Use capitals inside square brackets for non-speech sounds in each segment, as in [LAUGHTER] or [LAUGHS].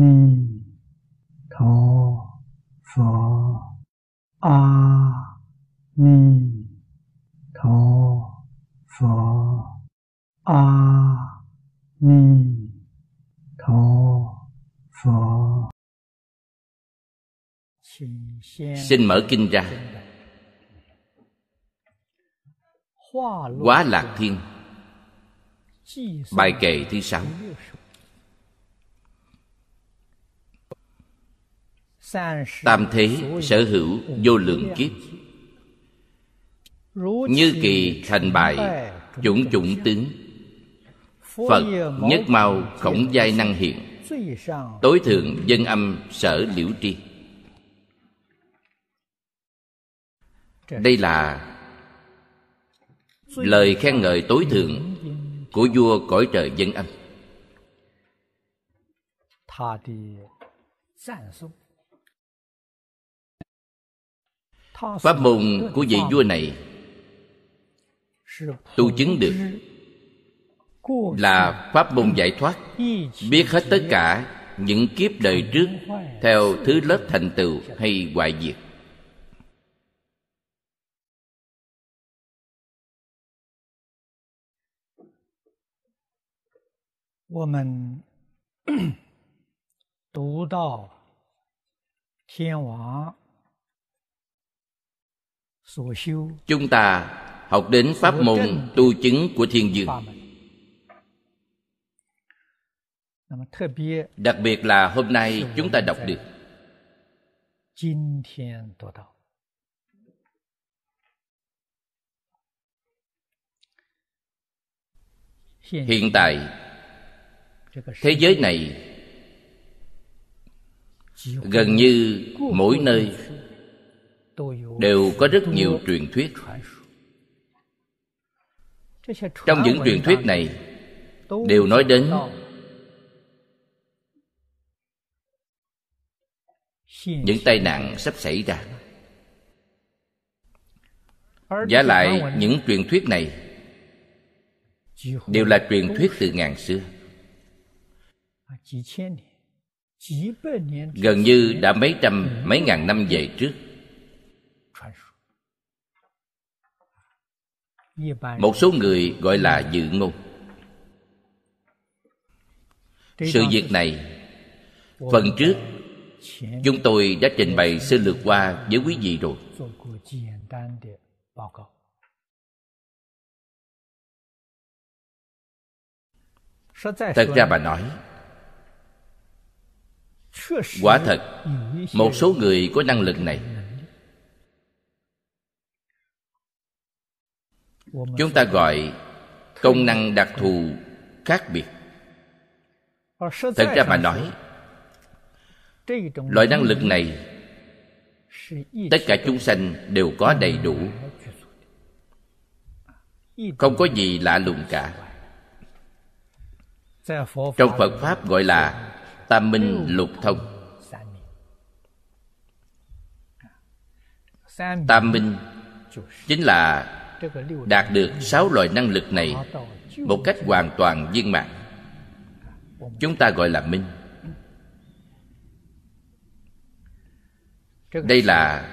ni tho pho. A ni tho pho. A ni tho pho. Xin mở kinh ra. Quá lạc thiên. Bài kệ thứ sáu. Tam thế sở hữu vô lượng kiếp. Như kỳ thành bại chủng chủng tướng. Phật nhất mau khổng giai năng hiện. Tối thượng dân âm sở liễu tri. Đây là lời khen ngợi tối thượng của vua cõi trời dân âm. Pháp môn của vị vua này tu chứng được là pháp môn giải thoát, biết hết tất cả những kiếp đời trước theo thứ lớp thành tựu hay hoại diệt. [COUGHS] chúng ta học đến pháp môn tu chứng của thiên dương. Đặc biệt là hôm nay chúng ta đọc được. Hiện tại thế giới này gần như mỗi nơi đều có rất nhiều truyền thuyết. Trong những truyền thuyết này, đều nói đến những tai nạn sắp xảy ra. Giả lại, những truyền thuyết này đều là truyền thuyết từ ngàn xưa. Gần như đã mấy trăm, mấy ngàn năm về trước một số người gọi là dự ngôn. Sự việc này phần trước chúng tôi đã trình bày sơ lược qua với quý vị rồi. thật ra bà nói quả thật một số người có năng lực này chúng ta gọi công năng đặc thù khác biệt. Thật ra mà nói, loại năng lực này, tất cả chúng sanh đều có đầy đủ. Không có gì lạ lùng cả. Trong phật pháp gọi là tam minh lục thông. Tam minh chính là đạt được sáu loại năng lực này một cách hoàn toàn viên mãn. Chúng ta gọi là minh. Đây là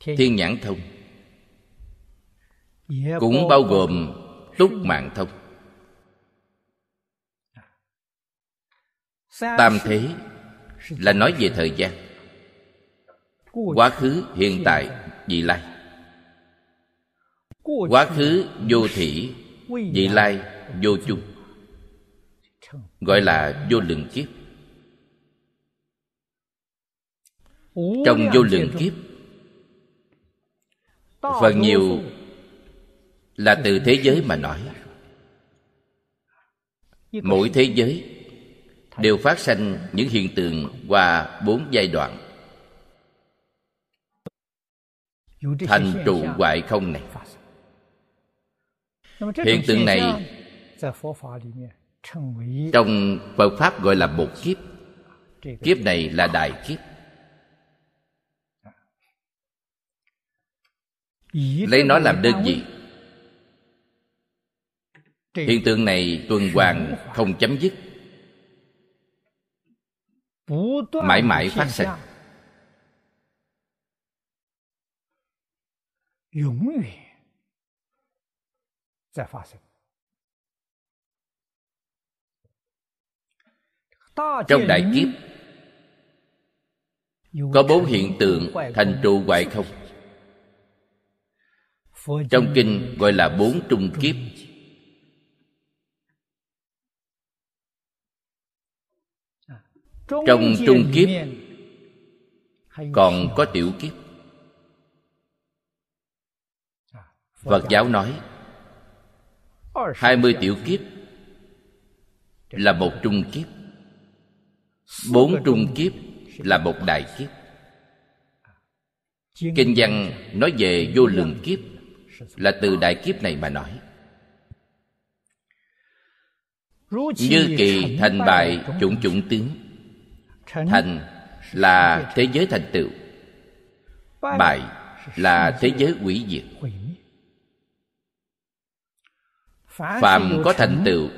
thiên nhãn thông. Cũng bao gồm túc mạng thông. Tam thế là nói về thời gian quá khứ hiện tại vị lai. Quá khứ vô thỉ vị lai vô chung. Gọi là vô lượng kiếp. Trong vô lượng kiếp phần nhiều là từ thế giới mà nói. Mỗi thế giới đều phát sinh những hiện tượng qua bốn giai đoạn thành trụ hoại không này. Hiện tượng này trong phật pháp gọi là một kiếp. Kiếp này là đại kiếp. Lấy nó làm đơn vị. Hiện tượng này tuần hoàn không chấm dứt. Mãi mãi phát sinh. Trong đại kiếp có bốn hiện tượng thành trụ hoại không? Trong kinh gọi là bốn trung kiếp. trong trung kiếp còn có tiểu kiếp phật giáo nói, hai mươi tiểu kiếp là một trung kiếp, bốn trung kiếp là một đại kiếp. Kinh văn nói về vô lượng kiếp là từ đại kiếp này mà nói. Như kỳ thành bại chủng chủng tướng, thành là thế giới thành tựu, bại là thế giới hủy diệt phạm có thành tựu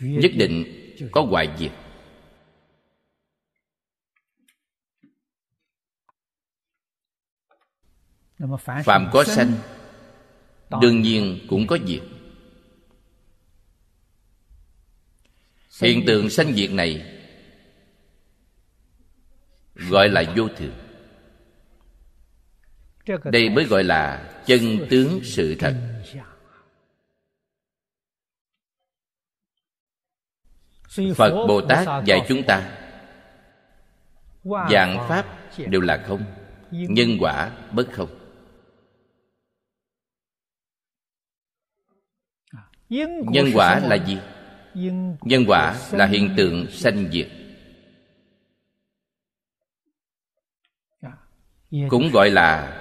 nhất định có hoại diệt. Phạm có sanh đương nhiên cũng có diệt. Hiện tượng sanh diệt này gọi là vô thường. Đây mới gọi là chân tướng sự thật phật bồ tát dạy chúng ta dạng pháp đều là không nhân quả bất không. Nhân quả là gì? Nhân quả là hiện tượng sanh diệt. Cũng gọi là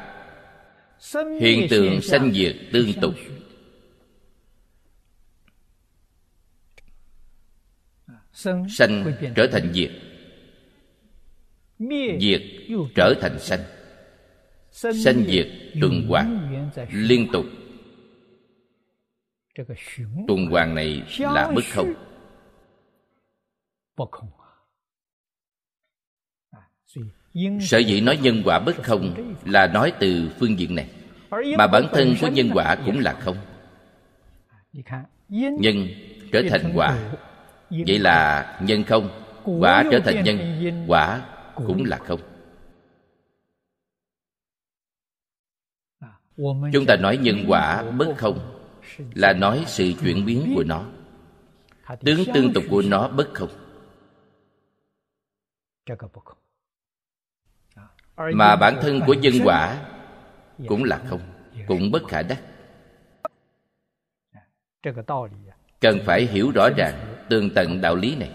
hiện tượng sanh diệt tương tục sanh trở thành diệt. Diệt trở thành sanh. Sanh diệt tuần hoàn liên tục. Tuần hoàn này là bất không. Sở dĩ nói nhân quả bất không là nói từ phương diện này, mà bản thân của nhân quả cũng là không. Nhân trở thành quả vậy là nhân không quả trở thành nhân quả cũng là không. Chúng ta nói nhân quả bất không là nói sự chuyển biến của nó. Tướng tương tục của nó bất không. Mà bản thân của nhân quả cũng là không cũng bất khả đắc cần phải hiểu rõ ràng tường tận đạo lý này.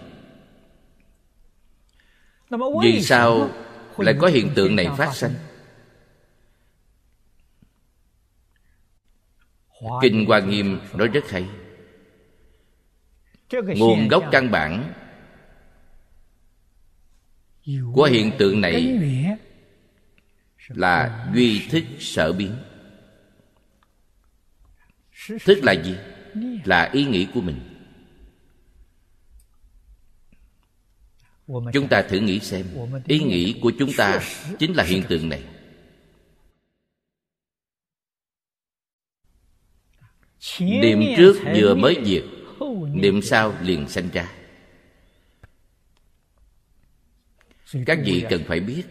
Vì sao lại có hiện tượng này phát sinh kinh hoa nghiêm nói rất hay. Nguồn gốc căn bản của hiện tượng này là duy thức sở biến. Thức là gì? Là ý nghĩ của mình. Chúng ta thử nghĩ xem, ý nghĩ của chúng ta chính là hiện tượng này. Niệm trước vừa mới diệt, niệm sau liền sanh ra. Các vị cần phải biết,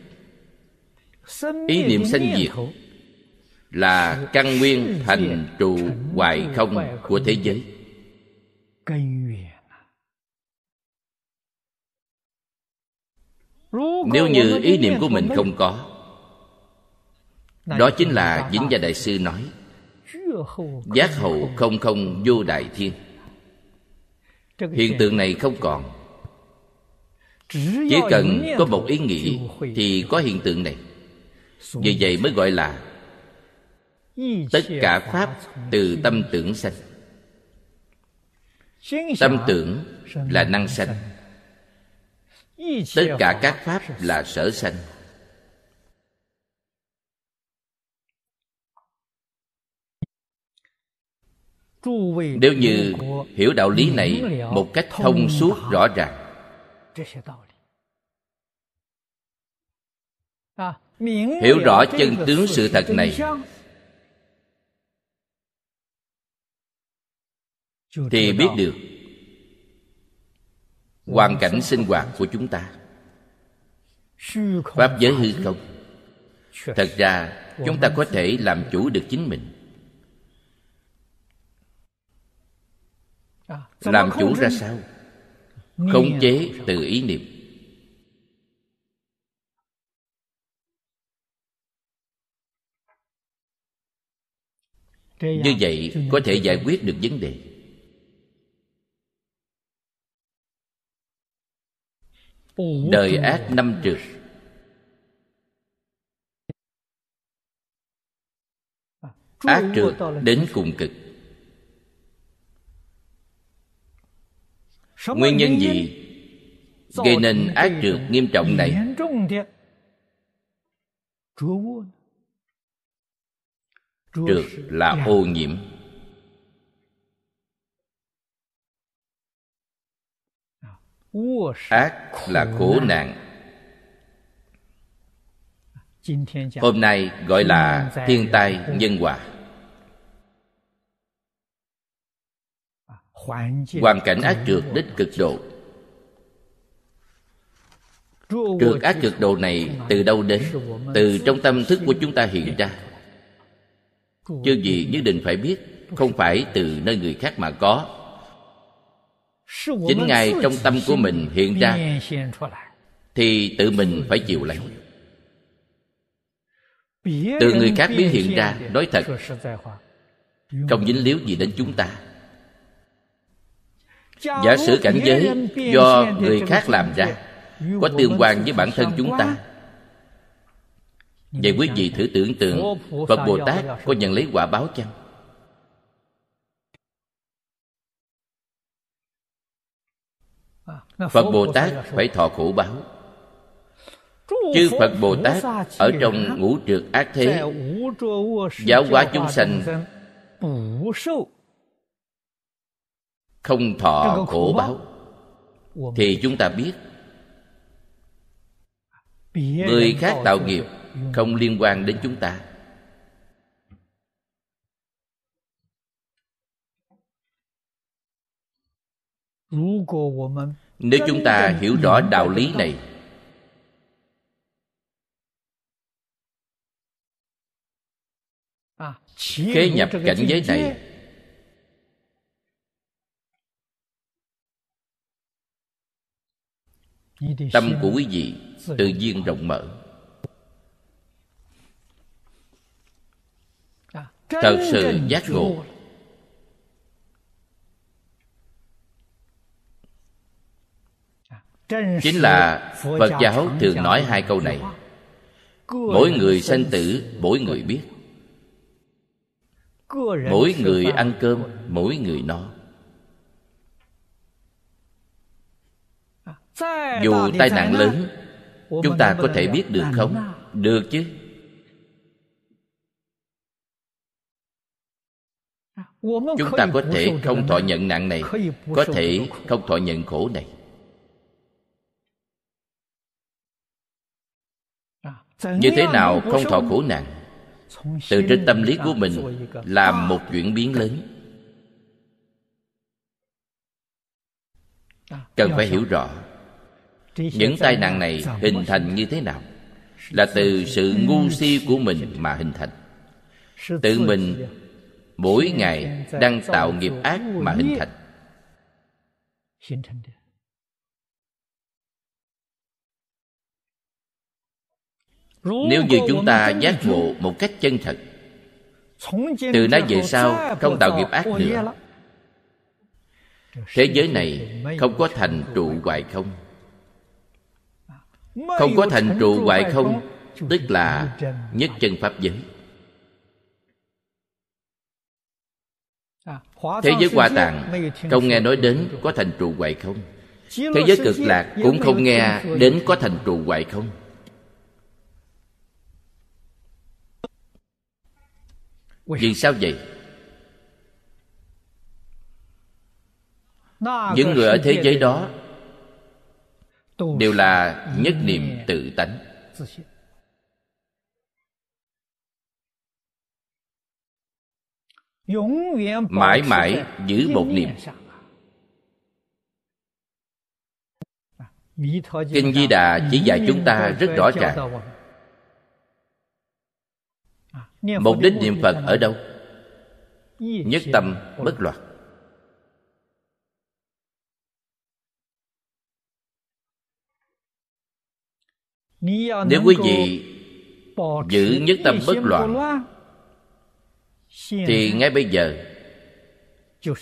ý niệm sanh diệt là căn nguyên thành trụ hoại không của thế giới. Nếu như ý niệm của mình không có đó chính là vĩnh gia đại sư nói giác hậu không không vô đại thiên. Hiện tượng này không còn. Chỉ cần có một ý nghĩ thì có hiện tượng này. Vì vậy mới gọi là tất cả pháp từ tâm tưởng sanh. Tâm tưởng là năng sanh. tất cả các pháp là sở sanh. Nếu như hiểu đạo lý này một cách thông suốt rõ ràng. Hiểu rõ chân tướng sự thật này thì biết được hoàn cảnh sinh hoạt của chúng ta. Pháp giới hư không? thật ra chúng ta có thể làm chủ được chính mình. Làm chủ ra sao? khống chế từ ý niệm. Như vậy có thể giải quyết được vấn đề đời ác năm trượt. Ác trượt đến cùng cực. Nguyên nhân gì gây nên ác trượt nghiêm trọng này? trượt là ô nhiễm ác là khổ nạn. hôm nay gọi là thiên tai nhân quả hoàn cảnh ác trượt đến cực độ. Trượt ác cực độ này từ đâu đến? từ trong tâm thức của chúng ta hiện ra. Chứ gì nhất định phải biết không phải từ nơi người khác mà có chính ngay trong tâm của mình hiện ra thì tự mình phải chịu lấy. Từ người khác biến hiện ra nói thật. không dính líu gì đến chúng ta. Giả sử cảnh giới do người khác làm ra có tương quan với bản thân chúng ta. vậy quý vị thử tưởng tượng phật bồ tát có nhận lấy quả báo chăng phật bồ tát phải thọ khổ báo. Chư phật bồ tát ở trong ngũ trượt ác thế giáo hóa chúng sanh. Không thọ khổ báo. thì chúng ta biết. Người khác tạo nghiệp không liên quan đến chúng ta nếu chúng ta hiểu rõ đạo lý này khế nhập cảnh giới này, tâm của quý vị tự nhiên rộng mở. Thật sự giác ngộ chính là phật giáo thường nói hai câu này. Mỗi người sanh tử mỗi người biết. Mỗi người ăn cơm mỗi người no. Dù tai nạn lớn chúng ta có thể biết được không? được chứ? Chúng ta có thể không thọ nhận nạn này có thể không thọ nhận khổ này như thế nào không thọ khổ nạn? Từ trên tâm lý của mình làm một chuyển biến lớn. Cần phải hiểu rõ những tai nạn này hình thành như thế nào là từ sự ngu si của mình mà hình thành. Tự mình mỗi ngày đang tạo nghiệp ác mà hình thành nếu như chúng ta giác ngộ một cách chân thật từ nay về sau không tạo nghiệp ác nữa. Thế giới này không có thành trụ hoài không? Không có thành trụ hoại không tức là nhất chân pháp giới. Thế giới hoa tạng không nghe nói đến có thành trụ hoại không? Thế giới cực lạc cũng không nghe đến có thành trụ hoại không vì sao vậy? Những người ở thế giới đó đều là nhất niệm tự tánh. Mãi mãi giữ một niệm. Kinh di đà chỉ dạy chúng ta rất rõ ràng mục đích niệm phật ở đâu? Nhất tâm bất loạn. nếu quý vị giữ nhất tâm bất loạn thì ngay bây giờ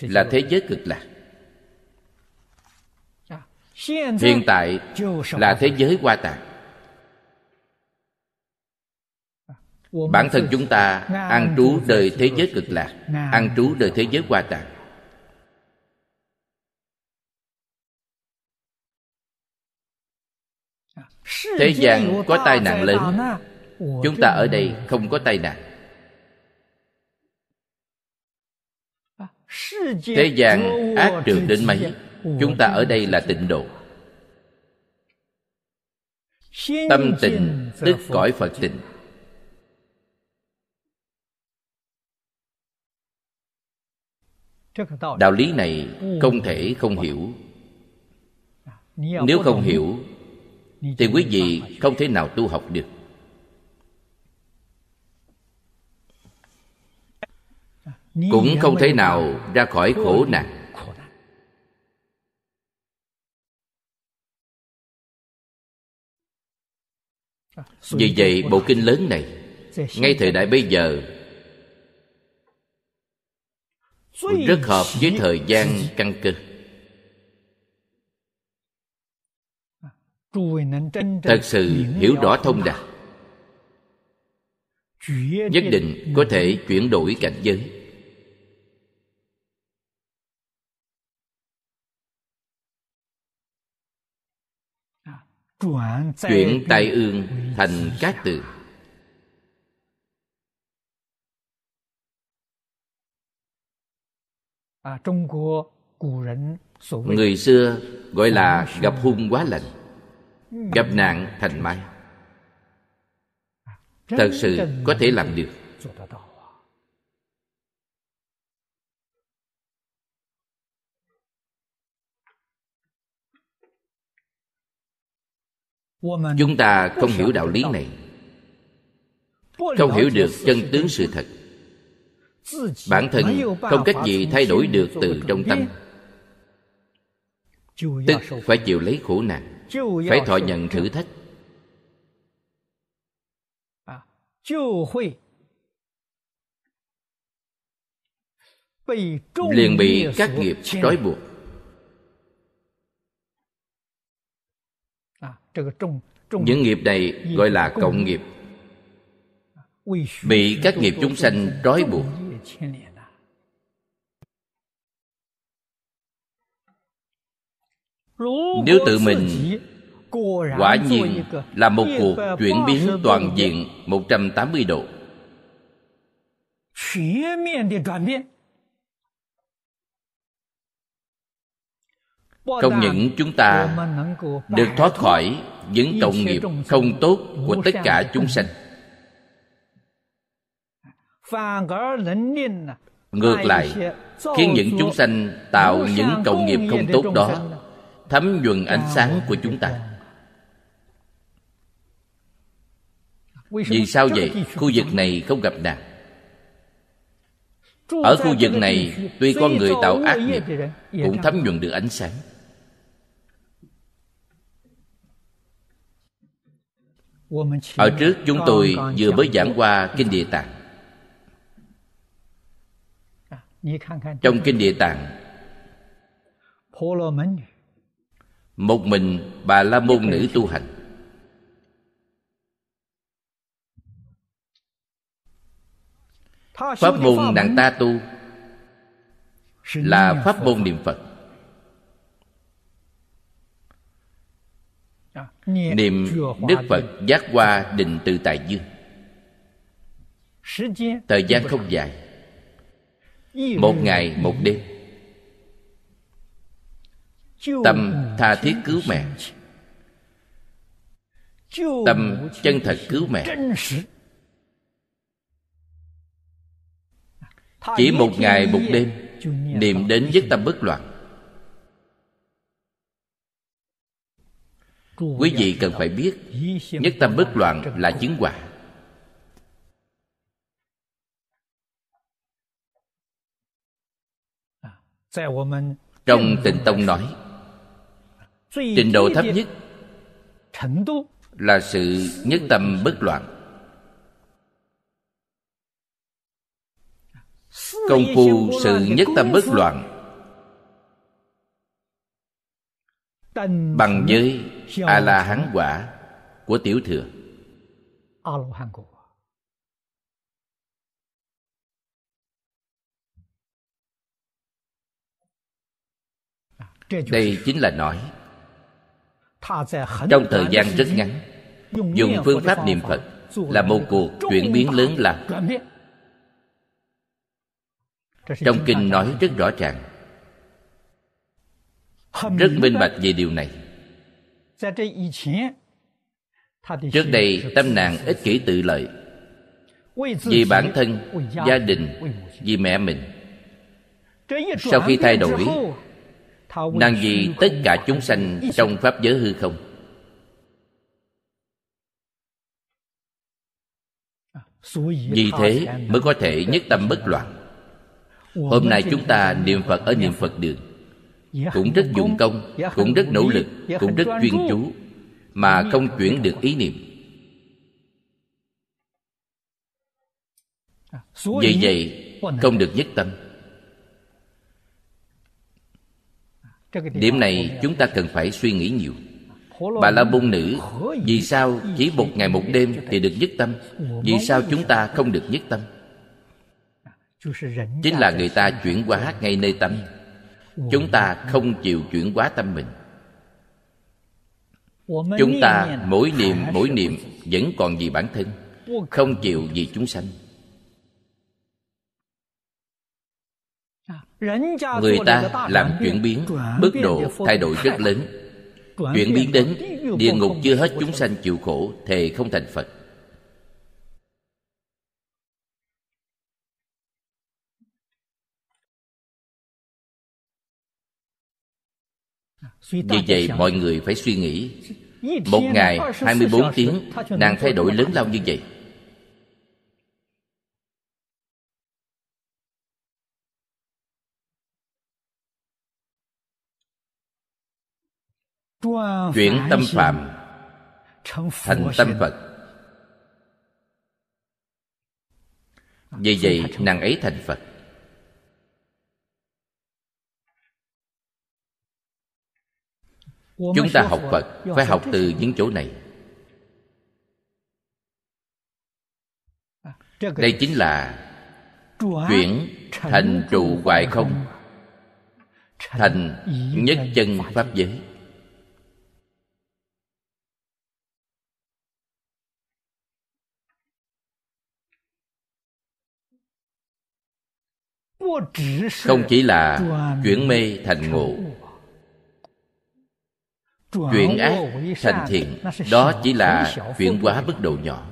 là thế giới cực lạc. Hiện tại là thế giới hoa tạng bản thân chúng ta an trú đời thế giới cực lạc an trú đời thế giới hoa tạng thế gian có tai nạn lớn. chúng ta ở đây không có tai nạn. Thế gian ác trường đến mấy? chúng ta ở đây là tịnh độ. Tâm tịnh tức cõi phật tịnh đạo lý này không thể không hiểu. Nếu không hiểu thì quý vị không thể nào tu học được. Cũng không thể nào ra khỏi khổ nạn. vì vậy bộ kinh lớn này ngay thời đại bây giờ rất hợp với thời gian căn cơ thật sự hiểu rõ thông đạt nhất định có thể chuyển đổi cảnh giới. Chuyển tai ương thành cát tường người xưa gọi là gặp hung quá lạnh gặp nạn thành mai thật sự có thể làm được. chúng ta không hiểu đạo lý này. Không hiểu được chân tướng sự thật bản thân không cách gì thay đổi được từ trong tâm. Tức phải chịu lấy khổ nạn phải thọ nhận thử thách. Liền bị các nghiệp trói buộc. Những nghiệp này gọi là cộng nghiệp. Bị các nghiệp chúng sanh trói buộc nếu tự mình quả nhiên là một cuộc chuyển biến toàn diện 180 độ. Không những chúng ta được thoát khỏi những cộng nghiệp không tốt của tất cả chúng sanh ngược lại khiến những chúng sanh tạo những cộng nghiệp không tốt đó thấm nhuần ánh sáng của chúng ta. vì sao vậy? khu vực này không gặp nạn ở khu vực này tuy con người tạo ác nghiệp cũng thấm nhuần được ánh sáng. Ở trước chúng tôi vừa mới giảng qua kinh địa tạng trong kinh địa tạng. Một mình bà la môn nữ tu hành. Pháp môn nàng ta tu là pháp môn niệm phật. Niệm đức phật giác qua định từ tại dương. Thời gian không dài một ngày, một đêm. Tâm tha thiết cứu mẹ. Tâm chân thật cứu mẹ. Chỉ một ngày, một đêm niệm đến nhất tâm bất loạn. Quý vị cần phải biết, nhất tâm bất loạn là chứng quả. Trong tịnh tông nói trình độ thấp nhất là sự nhất tâm bất loạn. Công phu sự nhất tâm bất loạn bằng với a la hán quả của tiểu thừa đây chính là nói trong thời gian rất ngắn dùng phương pháp niệm phật là một cuộc chuyển biến lớn lao trong kinh nói rất rõ ràng。rất minh bạch về điều này。trước đây tâm nàng ích kỷ tự lợi vì bản thân gia đình vì mẹ mình。sau khi thay đổi nàng vì tất cả chúng sanh trong pháp giới hư không? Vì thế mới có thể nhất tâm bất loạn. Hôm nay chúng ta niệm phật ở niệm phật đường. Cũng rất dụng công, cũng rất nỗ lực, cũng rất chuyên chú mà không chuyển được ý niệm. Vì vậy, không được nhất tâm. Điểm này chúng ta cần phải suy nghĩ nhiều. Bà la môn nữ vì sao chỉ một ngày một đêm thì được nhất tâm? Vì sao chúng ta không được nhất tâm? Chính là người ta chuyển hóa ngay nơi tâm. Chúng ta không chịu chuyển hóa tâm mình. Chúng ta mỗi niệm mỗi niệm vẫn còn vì bản thân không chịu vì chúng sanh người ta làm chuyển biến mức độ thay đổi rất lớn. chuyển biến đến địa ngục chưa hết chúng sanh chịu khổ thề không thành phật. Vì vậy mọi người phải suy nghĩ. Một ngày 24 tiếng Nàng thay đổi lớn lao như vậy Chuyển tâm phạm Thành tâm Phật. Vì vậy nàng ấy thành Phật. Chúng ta học phật phải học từ những chỗ này. Đây chính là chuyển thành trụ hoại không. thành nhất chân pháp giới không chỉ là chuyển mê thành ngộ. Chuyển ác thành thiện, đó chỉ là chuyển hóa mức độ nhỏ.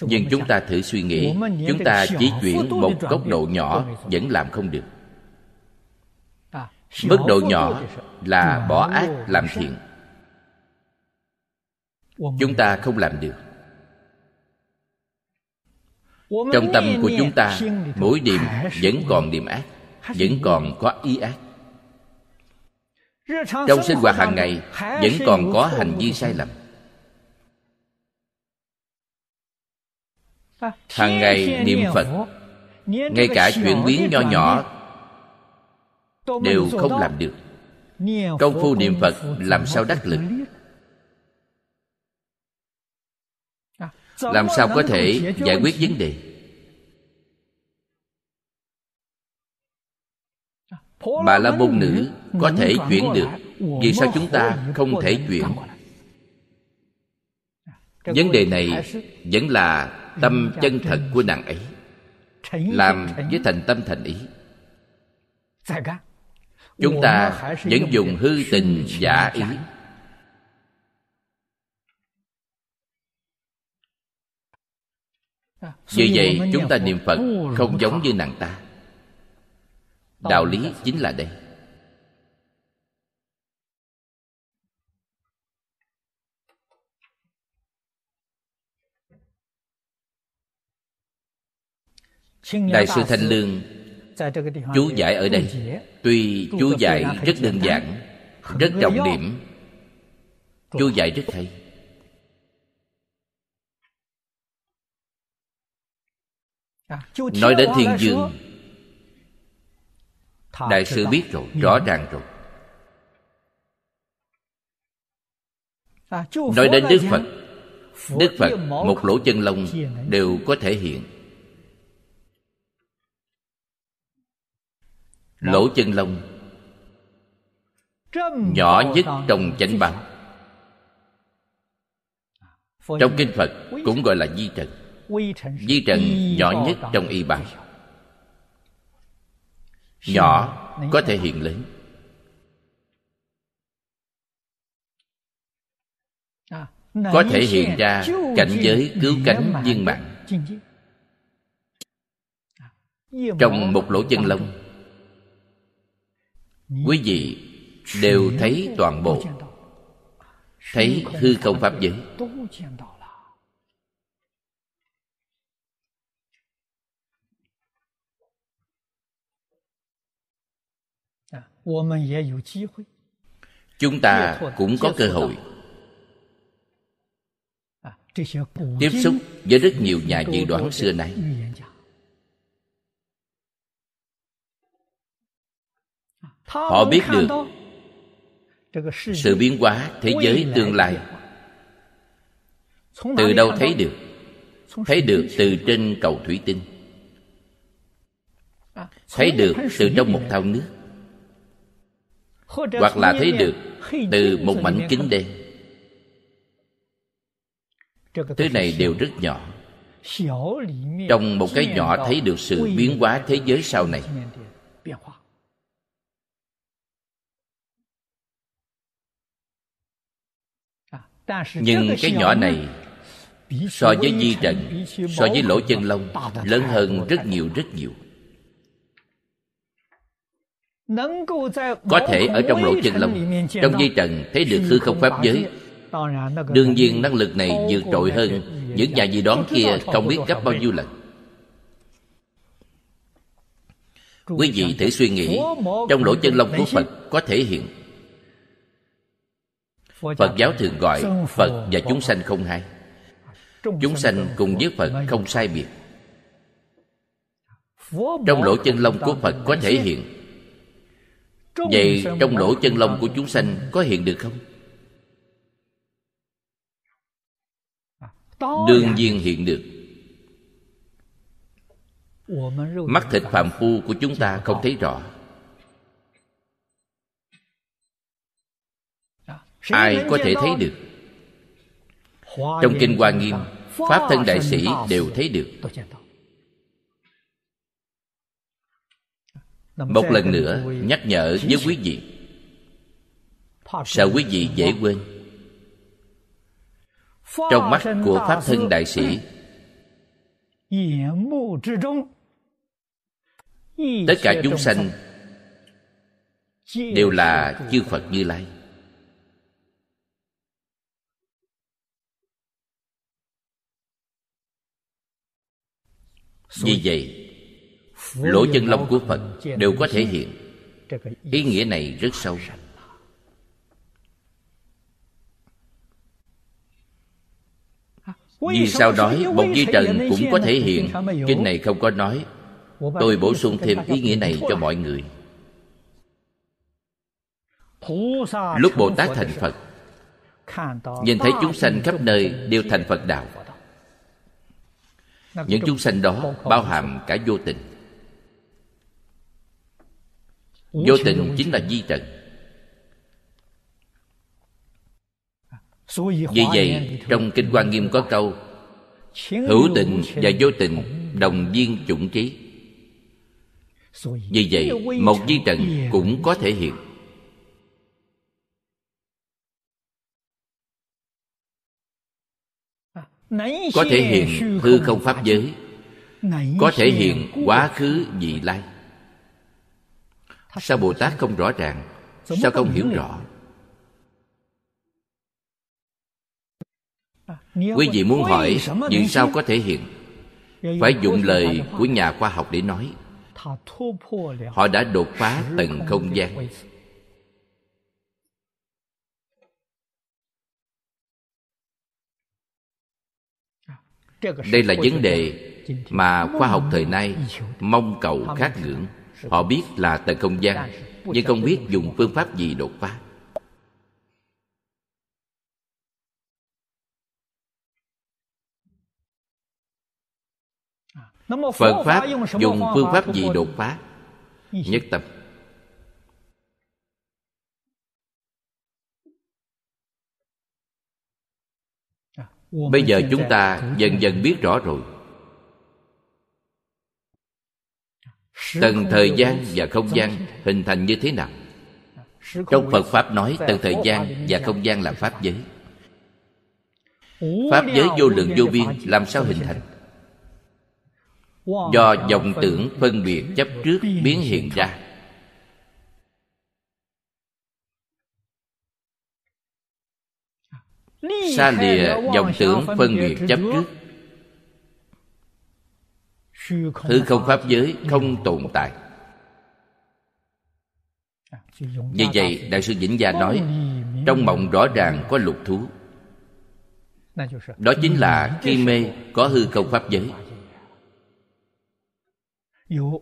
Nhưng chúng ta thử suy nghĩ, chúng ta chỉ chuyển một góc độ nhỏ vẫn làm không được. Mức độ nhỏ là bỏ ác làm thiện. Chúng ta không làm được trong tâm của chúng ta, mỗi điểm vẫn còn điểm ác, vẫn còn có ý ác. Trong sinh hoạt hàng ngày, vẫn còn có hành vi sai lầm. Hàng ngày niệm phật, ngay cả chuyển biến nho nhỏ đều không làm được. Công phu niệm phật làm sao đắc lực? Làm sao có thể giải quyết vấn đề? Bà la môn nữ có thể chuyển được, vì sao chúng ta không thể chuyển? Vấn đề này vẫn là tâm chân thật của nàng ấy, làm với thành tâm thành ý. Chúng ta vẫn dùng hư tình giả ý. Vì vậy chúng ta niệm phật không giống như nàng ta. Đạo lý chính là đây. Đại sư thanh lương chú giải ở đây. Tuy chú giải rất đơn giản rất trọng điểm. Chú giải rất hay nói đến thiên dương đại sư biết rồi rõ ràng rồi. Nói đến đức phật đức phật một lỗ chân lông đều có thể hiện. Lỗ chân lông nhỏ nhất trong chánh báo trong kinh phật cũng gọi là di trần di trần nhỏ nhất trong y báo nhỏ có thể hiện lớn. Có thể hiện ra cảnh giới cứu cánh viên mạng trong một lỗ chân lông, quý vị đều thấy toàn bộ, thấy hư không pháp giới. Chúng ta cũng có cơ hội. Tiếp xúc với rất nhiều nhà dự đoán xưa nay. họ biết được sự biến hóa thế giới tương lai. từ đâu thấy được? Thấy được từ trên cầu thủy tinh. Thấy được từ trong một thau nước hoặc là thấy được từ một mảnh kính đen. Thứ này đều rất nhỏ. Trong một cái nhỏ thấy được sự biến hóa thế giới sau này. Nhưng cái nhỏ này so với di trần so với lỗ chân lông lớn hơn rất nhiều rất nhiều có thể ở trong lỗ chân lông trong dây trần thấy được hư không pháp giới. Đương nhiên năng lực này vượt trội hơn những nhà gì đoán kia không biết gấp bao nhiêu lần. Quý vị thử suy nghĩ trong lỗ chân lông của phật có thể hiện. Phật giáo thường gọi phật và chúng sanh không hai. Chúng sanh cùng với phật không sai biệt. Trong lỗ chân lông của phật có thể hiện vậy trong lỗ chân lông của chúng sanh có hiện được không? Đương nhiên hiện được. Mắt thịt phàm phu của chúng ta không thấy rõ. Ai có thể thấy được? Trong kinh hoa nghiêm pháp thân đại sĩ đều thấy được một lần nữa nhắc nhở với quý vị. Sợ quý vị dễ quên? Trong mắt của pháp thân đại sĩ [CLEARS THROAT] tất cả chúng sanh đều là chư phật như lai. Vì vậy lỗ chân lông của phật đều có thể hiện. Ý nghĩa này rất sâu. Vì sao nói một di trần cũng có thể hiện. Kinh này không có nói. Tôi bổ sung thêm ý nghĩa này cho mọi người. Lúc bồ tát thành phật, nhìn thấy chúng sanh khắp nơi đều thành phật đạo. Những chúng sanh đó bao hàm cả vô tình vô tình chính là di trần vì vậy trong kinh quan nghiêm có câu hữu tình và vô tình đồng viên chủng trí vì vậy một di trần cũng có thể hiện. Có thể hiện hư không pháp giới có thể hiện quá khứ vị lai sao bồ tát không rõ ràng? Sao không hiểu rõ? Quý vị muốn hỏi vì sao có thể hiện? Phải dùng lời của nhà khoa học để nói. Họ đã đột phá tầng không gian. đây là vấn đề mà khoa học thời nay mong cầu khát ngưỡng họ biết là tầng không gian, nhưng không biết dùng phương pháp gì đột phá. Phật pháp dùng phương pháp gì đột phá? Nhất tâm. Bây giờ chúng ta dần dần biết rõ rồi. Tầng thời gian và không gian hình thành như thế nào. Trong phật pháp nói tầng thời gian và không gian là pháp giới. Pháp giới vô lượng vô biên làm sao hình thành? Do vọng tưởng phân biệt chấp trước biến hiện ra. xa lìa vọng tưởng phân biệt chấp trước hư không pháp giới không tồn tại. Vì vậy đại sư vĩnh gia nói trong mộng rõ ràng có lục thú. Đó chính là khi mê có hư không pháp giới.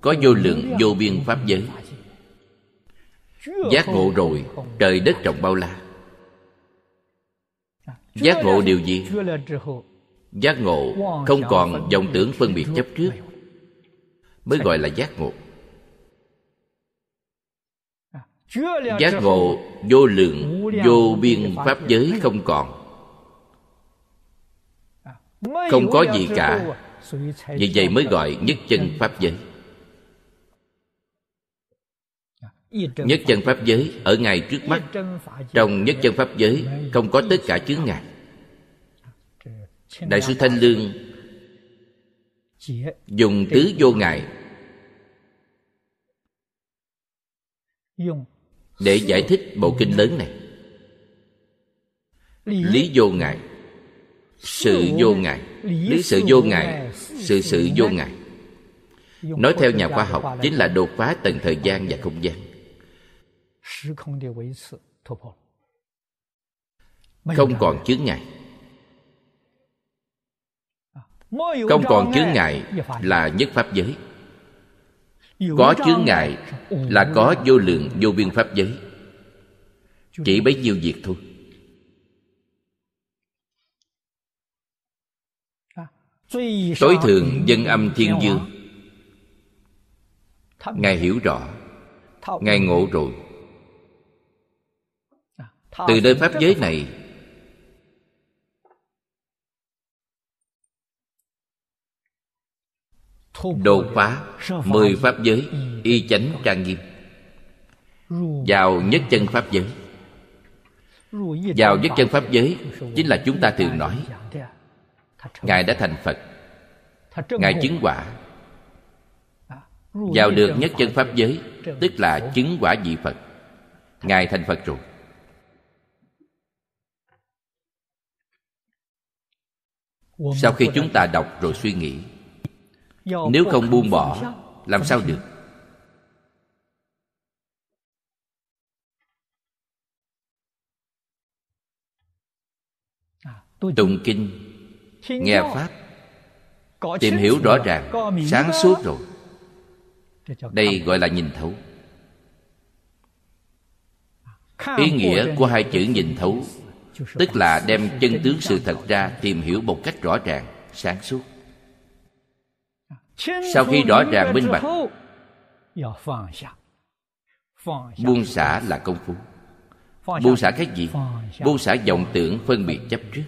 Có vô lượng vô biên pháp giới. Giác ngộ rồi trời đất rộng bao la. Giác ngộ điều gì? giác ngộ không còn vọng tưởng phân biệt chấp trước mới gọi là giác ngộ. Giác ngộ vô lượng, vô biên pháp giới không còn. Không có gì cả. Vì vậy mới gọi nhất chân pháp giới. Nhất chân pháp giới ở ngay trước mắt. Trong nhất chân pháp giới không có tất cả chướng ngại. Đại sư thanh lương dùng tứ vô ngại để giải thích bộ kinh lớn này. Lý. Vô ngại sự vô ngại lý sự vô ngại sự sự vô ngại nói theo nhà khoa học chính là đột phá tầng thời gian và không gian. Không còn chướng ngại không còn chướng ngại là nhất pháp giới. có chướng ngại là có vô lượng vô biên pháp giới. Chỉ bấy nhiêu việc thôi. Tối thượng dân âm thiên dương. ngài hiểu rõ. ngài ngộ rồi. Từ nơi pháp giới này đột phá mười pháp giới y chánh trang nghiêm. Vào nhất chân pháp giới. Vào nhất chân pháp giới chính là chúng ta thường nói. ngài đã thành phật. Ngài chứng quả. Vào được nhất chân pháp giới tức là chứng quả vị phật. Ngài thành phật rồi. Sau khi chúng ta đọc rồi suy nghĩ nếu không buông bỏ làm sao được? Tụng kinh nghe pháp tìm hiểu rõ ràng sáng suốt rồi. Đây gọi là nhìn thấu. Ý nghĩa của hai chữ nhìn thấu tức là đem chân tướng sự thật ra tìm hiểu một cách rõ ràng sáng suốt sau khi rõ ràng minh bạch buông xả là công phu. Buông xả cái gì? Buông xả vọng tưởng phân biệt chấp trước.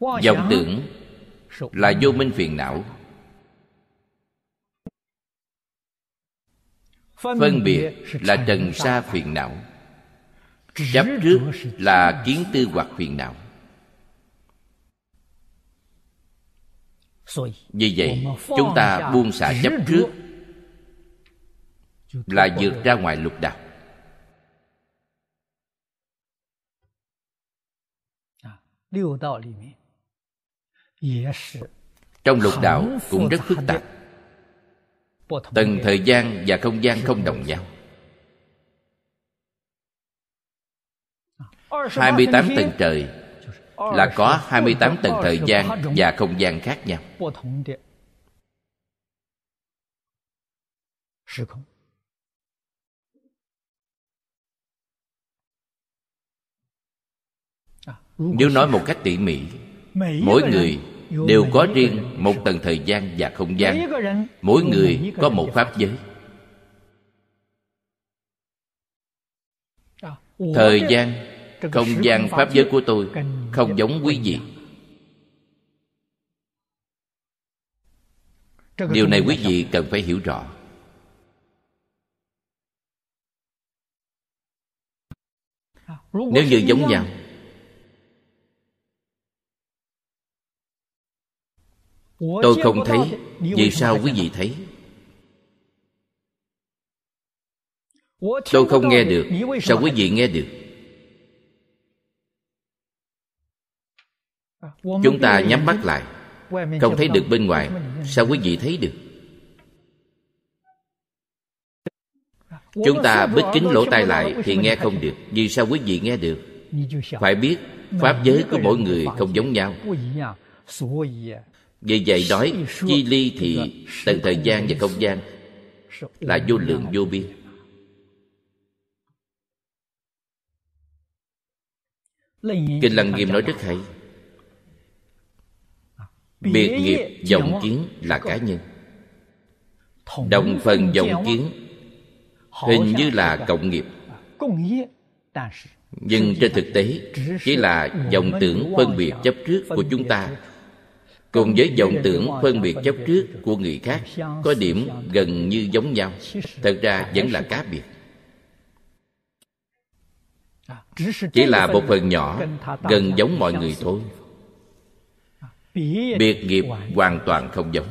Vọng tưởng là vô minh phiền não. Phân biệt là trần sa phiền não chấp trước là kiến tư hoặc phiền não. Vì vậy, chúng ta buông xả chấp trước là vượt ra ngoài lục đạo. Trong lục đạo cũng rất phức tạp. Tầng thời gian và không gian không đồng nhau. 28 tầng trời là có 28 tầng thời gian và không gian khác nhau. Nếu nói một cách tỉ mỉ, Mỗi người đều có riêng một tầng thời gian và không gian Mỗi người có một pháp giới Thời gian không gian pháp giới của tôi không giống quý vị. điều này quý vị cần phải hiểu rõ. Nếu như giống nhau tôi không thấy vì sao quý vị thấy. Tôi không nghe được. sao quý vị nghe được chúng ta nhắm mắt lại. Không thấy được bên ngoài. Sao quý vị thấy được? Chúng ta bích kính lỗ tai lại thì nghe không được. Vì sao quý vị nghe được? Phải biết, pháp giới của mỗi người không giống nhau. Vì vậy nói, chi ly thì tầng thời gian và không gian là vô lượng vô biên. Kinh lăng nghiêm nói rất hay biệt nghiệp vọng kiến là cá nhân. Đồng phần vọng kiến hình như là cộng nghiệp. Nhưng trên thực tế chỉ là vọng tưởng phân biệt chấp trước của chúng ta. cùng với vọng tưởng phân biệt chấp trước của người khác có điểm gần như giống nhau. Thật ra vẫn là cá biệt. Chỉ là một phần nhỏ gần giống mọi người thôi biệt nghiệp hoàn toàn không giống.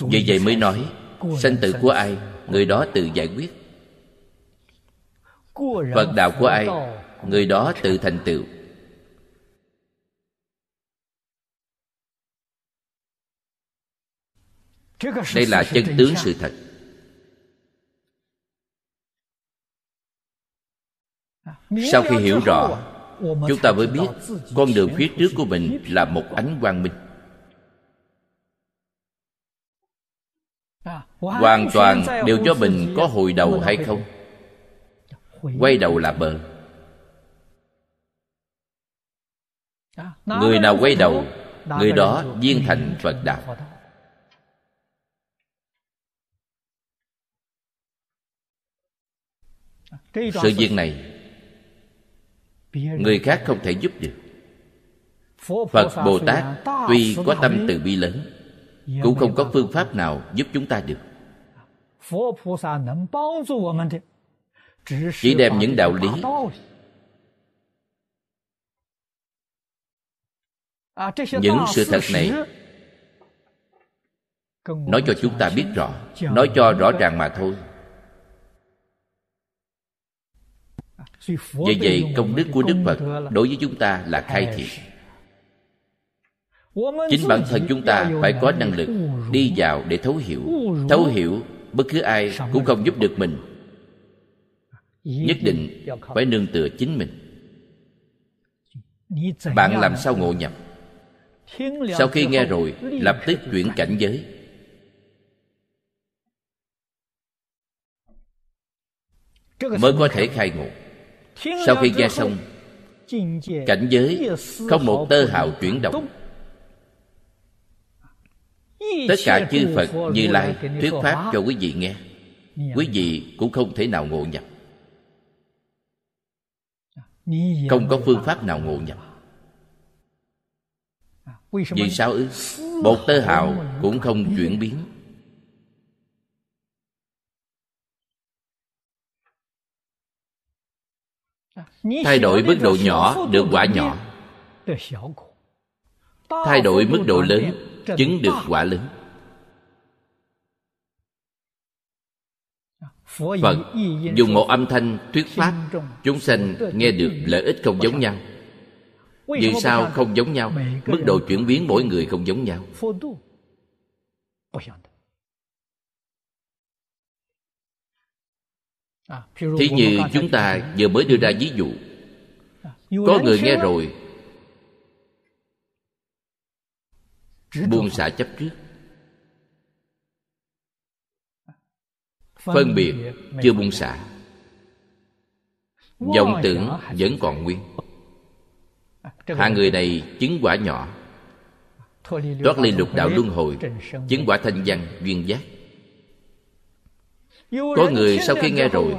Vì vậy mới nói sanh tử của ai người đó tự giải quyết. Phật đạo của ai người đó tự thành tựu. Đây là chân tướng sự thật sau khi hiểu rõ chúng ta mới biết con đường phía trước của mình là một ánh quang minh. Hoàn toàn đều cho mình có hồi đầu hay không? Quay đầu là bờ. Người nào quay đầu người đó viên thành phật đạo sự việc này người khác không thể giúp được. Phật bồ tát tuy có tâm từ bi lớn, cũng không có phương pháp nào giúp chúng ta được. Chỉ đem những đạo lý những sự thật này nói cho chúng ta biết rõ. Nói cho rõ ràng mà thôi. Vì vậy công đức của Đức Phật đối với chúng ta là khai thiện. Chính bản thân chúng ta phải có năng lực đi vào để thấu hiểu. Thấu hiểu bất cứ ai cũng không giúp được mình. Nhất định phải nương tựa chính mình. Bạn làm sao ngộ nhập? Sau khi nghe rồi Lập tức chuyển cảnh. giới. Mới có thể khai ngộ sau khi nghe xong cảnh giới không một tơ hào chuyển động. Tất cả chư phật như lai thuyết pháp cho quý vị nghe. Quý vị cũng không thể nào ngộ nhập. Không có phương pháp nào ngộ nhập. Vì sao ư? Một tơ hào cũng không chuyển biến thay đổi mức độ nhỏ được quả nhỏ. Thay đổi mức độ lớn chứng được quả lớn. Phật, dùng một âm thanh thuyết pháp, chúng sanh nghe được lợi ích không giống nhau. Vì sao không giống nhau? Mức độ chuyển biến mỗi người không giống nhau. Thí như chúng ta vừa mới đưa ra ví dụ. Có người nghe rồi. Buông xả chấp trước. Phân biệt chưa buông xả. Vọng tưởng vẫn còn nguyên. Hạ người này chứng quả nhỏ. Thoát ly lục đạo luân hồi chứng quả thanh văn duyên giác có người sau khi nghe rồi.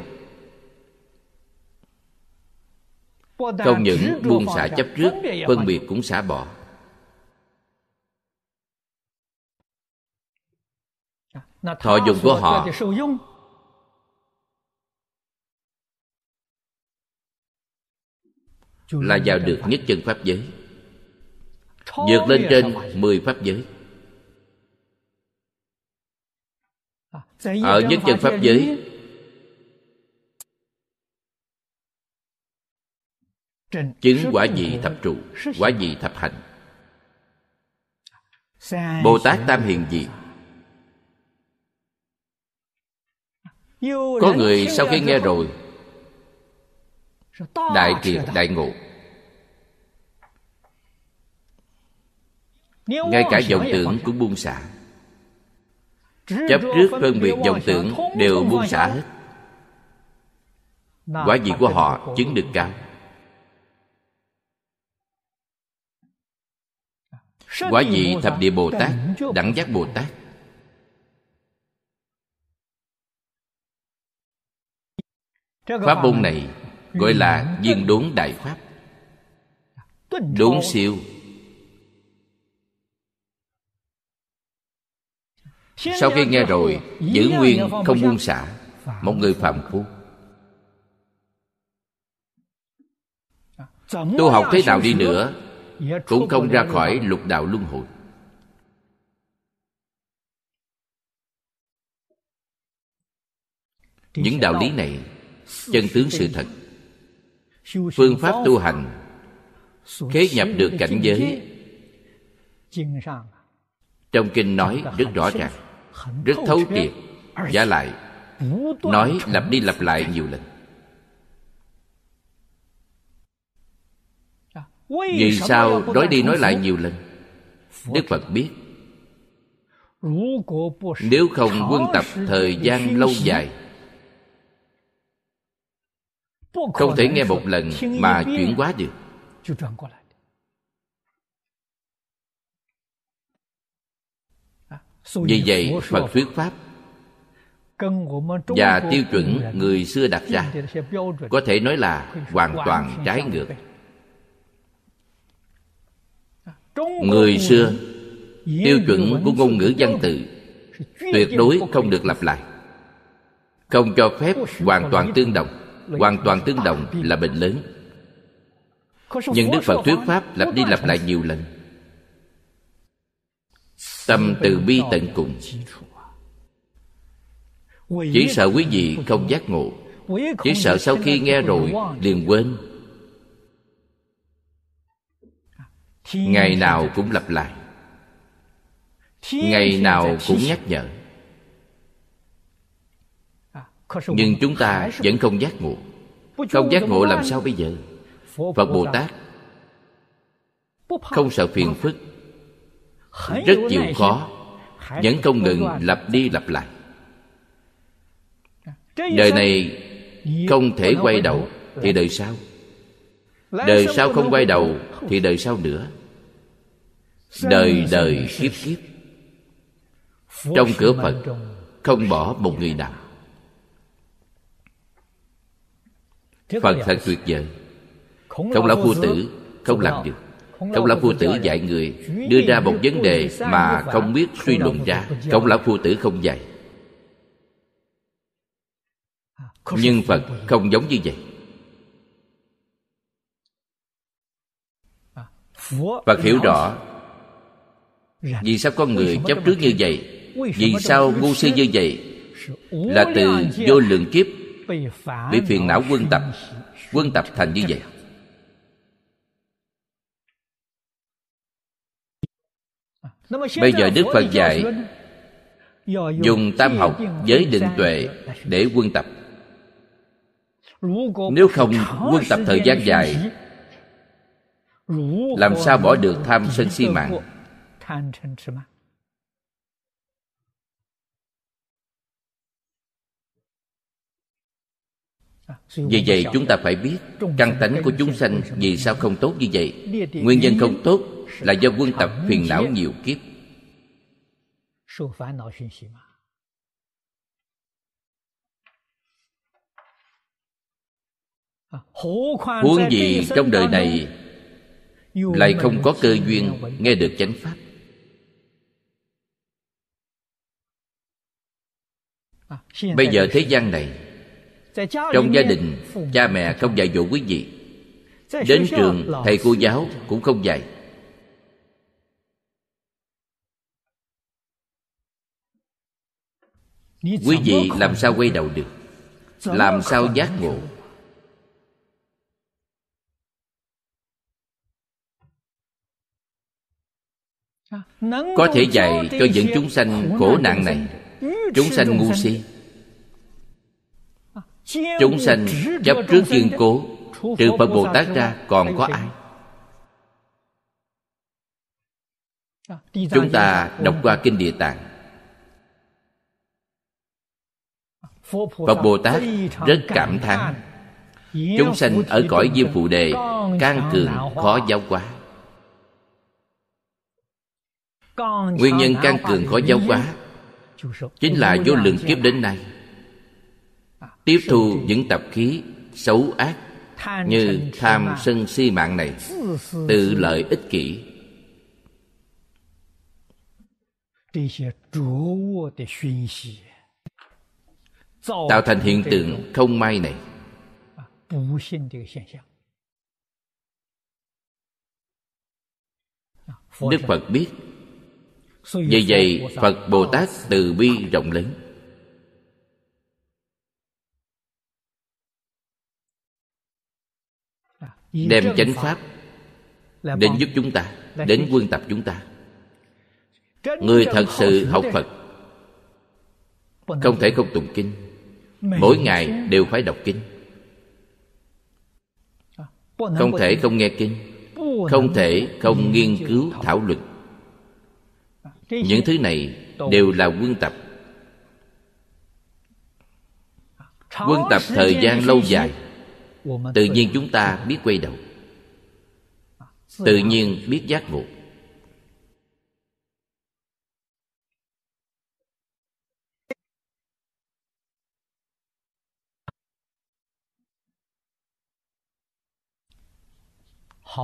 Không những buông xả chấp trước phân biệt cũng xả bỏ. Thọ dụng của họ. là vào được nhất chân pháp giới. Vượt lên trên mười pháp giới ở nhất chân pháp giới. chứng quả vị thập trụ quả vị thập hạnh bồ tát tam hiền diệt có người sau khi nghe rồi. đại triệt đại ngộ. Ngay cả vọng tưởng cũng buông xả chấp trước phân biệt vọng tưởng đều buông xả hết. quả vị của họ chứng được cao. Quả vị thập địa bồ tát đẳng giác bồ tát. Pháp môn này gọi là viên đốn đại pháp. Đốn siêu sau khi nghe rồi, giữ nguyên không buông xả, một người phạm phu. Tu học thế nào đi nữa, cũng không ra khỏi lục đạo luân hồi. Những đạo lý này chân tướng sự thật. Phương pháp tu hành khế nhập được cảnh giới. Trong kinh nói rất rõ ràng rất thấu triệt. Giả lại nói lặp đi lặp lại nhiều lần. Vì sao nói đi nói lại nhiều lần? Đức phật biết. Nếu không quân tập thời gian lâu dài không thể nghe một lần mà chuyển hóa được vì vậy phật thuyết pháp và tiêu chuẩn người xưa đặt ra có thể nói là hoàn toàn trái ngược. người xưa tiêu chuẩn của ngôn ngữ văn từ tuyệt đối không được lặp lại. Không cho phép hoàn toàn tương đồng. hoàn toàn tương đồng là bệnh lớn. Nhưng đức phật thuyết pháp lặp đi lặp lại nhiều lần tâm từ bi tận cùng. Chỉ sợ quý vị không giác ngộ, chỉ sợ sau khi nghe rồi liền quên. Ngày nào cũng lặp lại, ngày nào cũng nhắc nhở. Nhưng chúng ta vẫn không giác ngộ. Không giác ngộ làm sao bây giờ? Phật bồ tát không sợ phiền phức rất chịu khó. vẫn không ngừng lặp đi lặp lại. Đời này không thể quay đầu thì đời sau. Đời sau không quay đầu thì đời sau nữa. Đời đời kiếp kiếp trong cửa phật không bỏ một người nào. Phật thật tuyệt vời. không lão phu tử không làm được không lão phu tử dạy người đưa ra một vấn đề mà không biết suy luận ra. Không lão phu tử không dạy. Nhưng phật không giống như vậy. Phật hiểu rõ vì sao con người chấp trước như vậy vì sao ngu si như vậy là từ vô lượng kiếp bị phiền não quân tập quân tập thành như vậy bây giờ đức phật dạy dùng tam học với định tuệ để quân tập. Nếu không quân tập thời gian dài làm sao bỏ được tham sân si mạng? vì vậy chúng ta phải biết căn tánh của chúng sanh vì sao không tốt như vậy? Nguyên nhân không tốt là do quân tập phiền não nhiều kiếp. Huống gì trong đời này lại không có cơ duyên nghe được chánh pháp? Bây giờ thế gian này, trong gia đình, cha mẹ không dạy dỗ quý vị. Đến trường thầy cô giáo cũng không dạy. Quý vị làm sao quay đầu được? Làm sao giác ngộ? Có thể dạy cho những chúng sanh khổ nạn này. Chúng sanh ngu si. Chúng sanh chấp trước kiên cố. Trừ phật bồ tát ra còn có ai? Chúng ta đọc qua kinh địa tạng. Phật bồ tát rất cảm thán chúng sanh ở cõi diêm phụ đề can cường khó giáo hóa. Nguyên nhân can cường khó giáo hóa chính là vô lượng kiếp đến nay. tiếp thu những tập khí xấu ác như tham sân si mạng này tự lợi ích kỷ tạo thành hiện tượng không may này. đức phật biết. vì vậy phật bồ tát từ bi rộng lớn. Đem chánh pháp đến giúp chúng ta đến quân tập chúng ta. Người thật sự học phật. Không thể không tụng kinh mỗi ngày đều phải đọc kinh. Không thể không nghe kinh. Không thể không nghiên cứu thảo luận. Những thứ này đều là quân tập. Quân tập thời gian lâu dài. Tự nhiên chúng ta biết quay đầu. Tự nhiên biết giác ngộ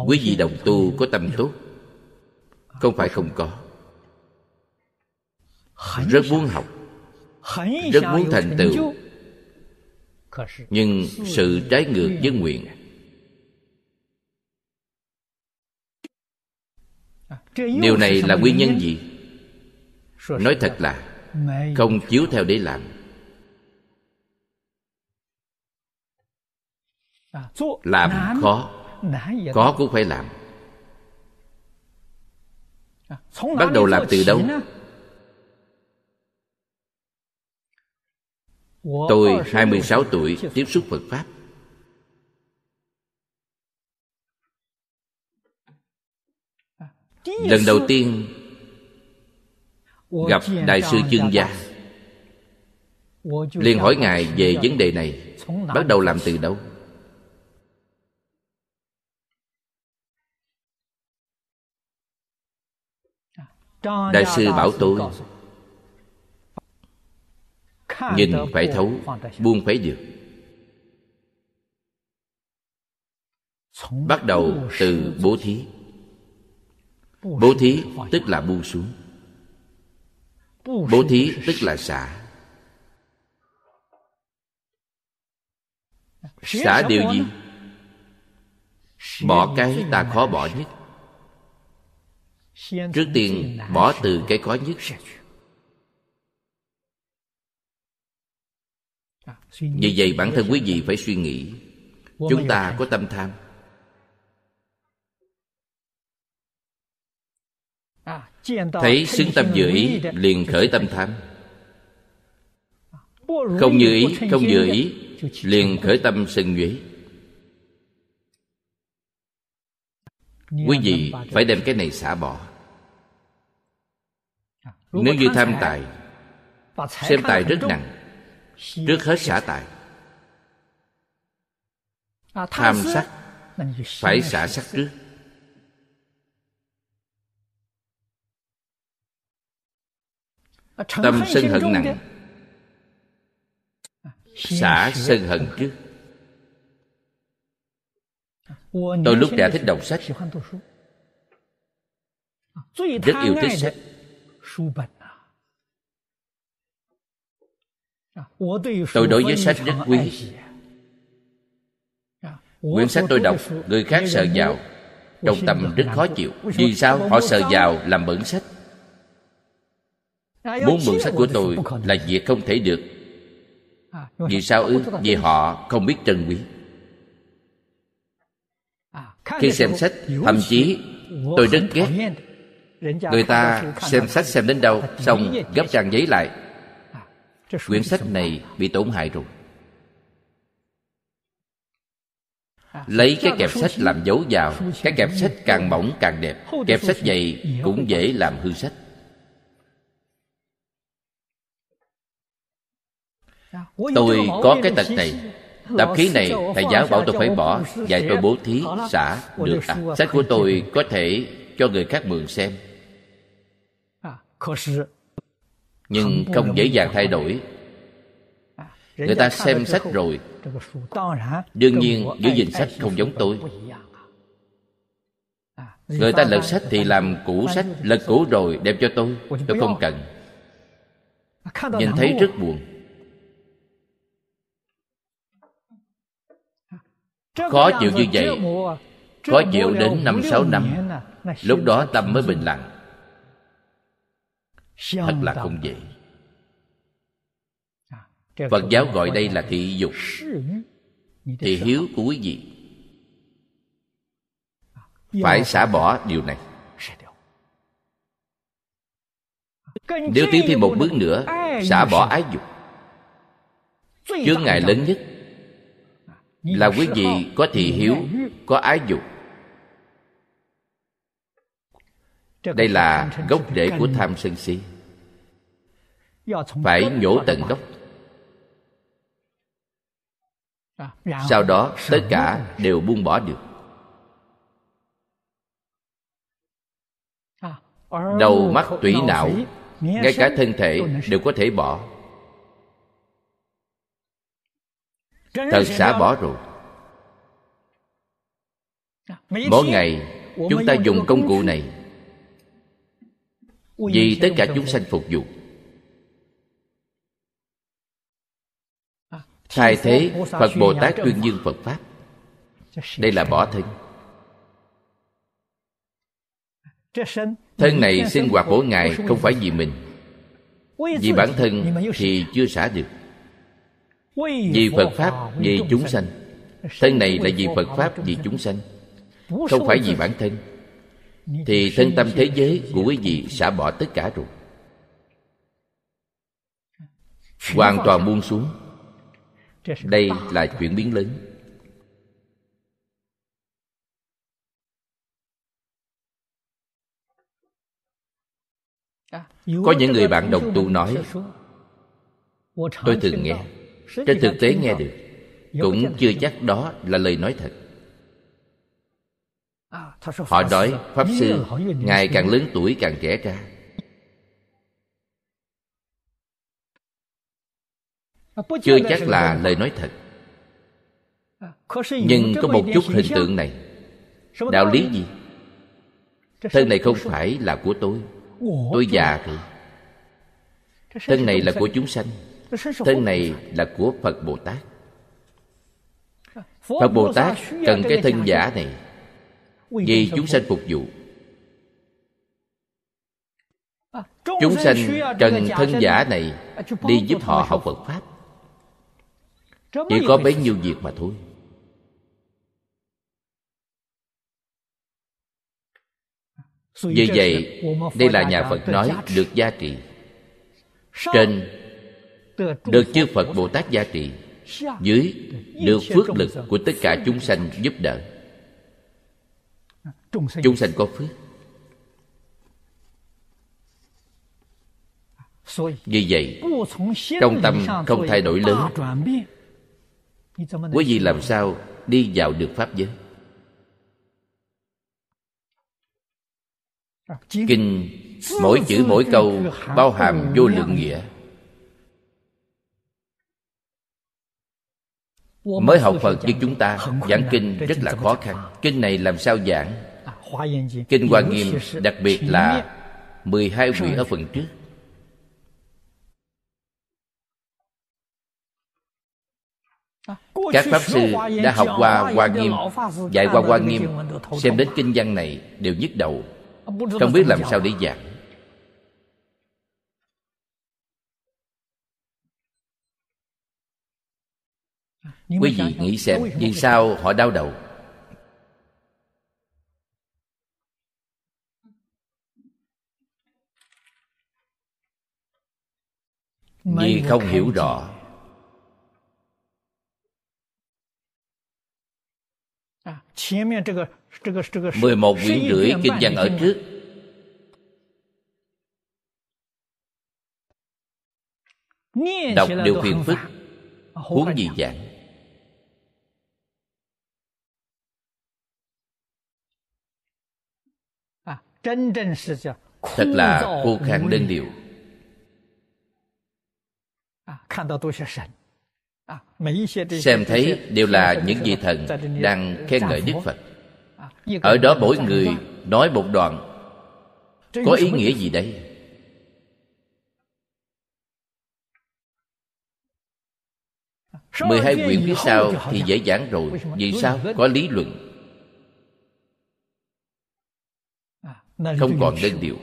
quý vị đồng tu có tâm tốt, không phải không có. Rất muốn học, rất muốn thành tựu, nhưng sự trái ngược với nguyện. Điều này là nguyên nhân gì? Nói thật là, không chiếu theo để làm. Làm khó khó cũng phải làm. Bắt đầu làm từ đâu? Tôi 26 tuổi tiếp xúc Phật Pháp. Lần đầu tiên gặp Đại sư Chương Gia liền hỏi Ngài về vấn đề này Bắt đầu làm từ đâu? Đại sư bảo tôi nhìn phải thấu buông phải được bắt đầu từ bố thí. Bố thí tức là buông xuống. Bố thí tức là xả. Xả điều gì? Bỏ cái ta khó bỏ nhất trước tiên, bỏ từ cái khó nhất. Vì vậy bản thân quý vị phải suy nghĩ. Chúng ta có tâm tham. Thấy xứng tâm dự ý, liền khởi tâm tham. Không như ý, không dự ý, liền khởi tâm sân nhuế. Quý vị phải đem cái này xả bỏ nếu như tham tài xem tài rất nặng trước hết xả tài. Tham sắc phải xả sắc trước. Tâm sân hận nặng. xả sân hận trước. Tôi lúc trẻ thích đọc sách rất yêu thích sách tôi đối với sách rất quý. Quyển sách tôi đọc người khác sợ vào trong tâm rất khó chịu. Vì sao? họ sợ vào làm bẩn sách. Muốn mượn sách của tôi là việc không thể được. Vì sao ư? vì họ không biết trân quý. Khi xem sách thậm chí tôi rất ghét người ta xem sách xem đến đâu xong gấp trang giấy lại. Quyển sách này bị tổn hại rồi. Lấy cái kẹp sách làm dấu vào. Cái kẹp sách càng mỏng càng đẹp. Kẹp sách dày cũng dễ làm hư sách. Tôi có cái tật này. tập khí này thầy giáo bảo tôi phải bỏ. dạy tôi bố thí xả được à sách của tôi có thể cho người khác mượn xem nhưng không dễ dàng thay đổi. Người ta xem sách rồi. đương nhiên giữ gìn sách không giống tôi. người ta lật sách thì làm cũ sách lật cũ rồi đem cho tôi. Tôi không cần. Nhìn thấy rất buồn. Khó chịu như vậy. khó chịu đến năm sáu năm. lúc đó tâm mới bình lặng thật là không dễ. Phật giáo gọi đây là thị dục. thị hiếu của quý vị. Phải xả bỏ điều này. Nếu tiến thêm một bước nữa xả bỏ ái dục. Chướng ngại lớn nhất là quý vị có thị hiếu có ái dục đây là gốc rễ của tham sân si. phải nhổ tận gốc. sau đó tất cả đều buông bỏ được. Đầu mắt tủy não ngay cả thân thể đều có thể bỏ. Thật xả bỏ rồi. Mỗi ngày chúng ta dùng công cụ này vì tất cả chúng sanh phục vụ. Thay thế phật bồ tát tuyên dương phật. Pháp. Đây là bỏ thân. Thân này sinh hoạt mỗi ngày không phải vì mình. Vì bản thân thì chưa xả được. Vì phật pháp vì chúng sanh. thân này là vì phật pháp vì chúng sanh. Không phải vì bản thân thì thân tâm thế giới của quý vị xả bỏ tất cả rồi. Hoàn toàn buông xuống. Đây là chuyển biến lớn. Có những người bạn đồng tu nói, tôi thường nghe. Trên thực tế nghe được, cũng chưa chắc đó là lời nói thật họ nói pháp sư ngày càng lớn tuổi càng trẻ ra. Chưa chắc là lời nói thật. Nhưng có một chút hình tượng này. Đạo lý gì? Thân này không phải là của tôi. Tôi già rồi. Thân này là của chúng sanh. Thân này là của phật bồ tát. Phật bồ tát cần cái thân giả này vì chúng sanh phục vụ. Chúng sanh cần thân giả này đi giúp họ học phật pháp. Chỉ có bấy nhiêu việc mà thôi. Vì vậy đây là nhà phật nói được gia trị trên được chư phật bồ tát gia trị dưới được phước lực của tất cả chúng sanh giúp đỡ chúng sanh có phước. Vì vậy trong tâm không thay đổi lớn. Quý vị làm sao đi vào được pháp giới? Kinh mỗi chữ mỗi câu bao hàm vô lượng nghĩa. Mới học phật như chúng ta giảng kinh rất là khó khăn. Kinh này làm sao giảng kinh hoa nghiêm đặc biệt là 12 quyển ở phần trước. các pháp sư đã học qua hoa nghiêm dạy qua hoa nghiêm xem đến kinh văn này đều nhức đầu. Không biết làm sao để giảng. Quý vị nghĩ xem vì sao họ đau đầu vì không hiểu rõ. Mười một quyển rưỡi kinh văn ở trước. Đọc đều phiền phức huống gì giảng. Thật là khô khan đơn điệu xem thấy đều là những vị thần đang khen ngợi đức phật. Ở đó mỗi người nói. một đoạn. Có ý nghĩa gì đây? Mười hai quyển phía sau thì dễ dàng rồi. Vì sao? có lý luận. Không còn đơn điệu.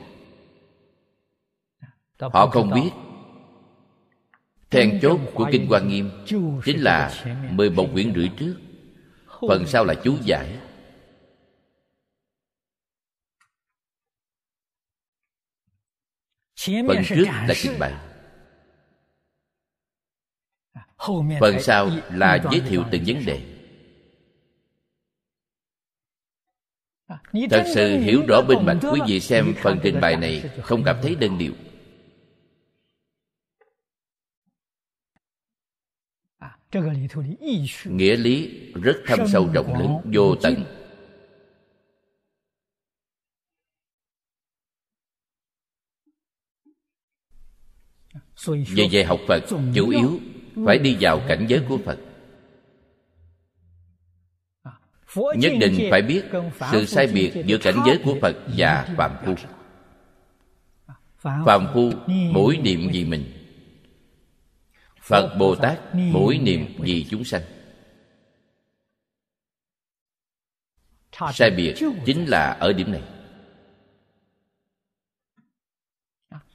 Họ không biết then chốt của kinh Hoa nghiêm chính là mười một quyển rưỡi trước. Phần sau là chú giải. Phần trước là trình bày phần sau là giới thiệu từng vấn đề. Thật sự hiểu rõ bên mạch quý vị xem phần trình bày này không cảm thấy đơn điệu. Nghĩa lý rất thâm sâu rộng lớn vô tận. Vì vậy học phật chủ yếu phải đi vào cảnh giới của phật. Nhất định phải biết sự sai biệt giữa cảnh giới của phật và phạm phu. phạm phu mỗi niệm vì mình phật bồ tát mỗi niệm vì chúng sanh. Sai biệt chính là ở điểm này.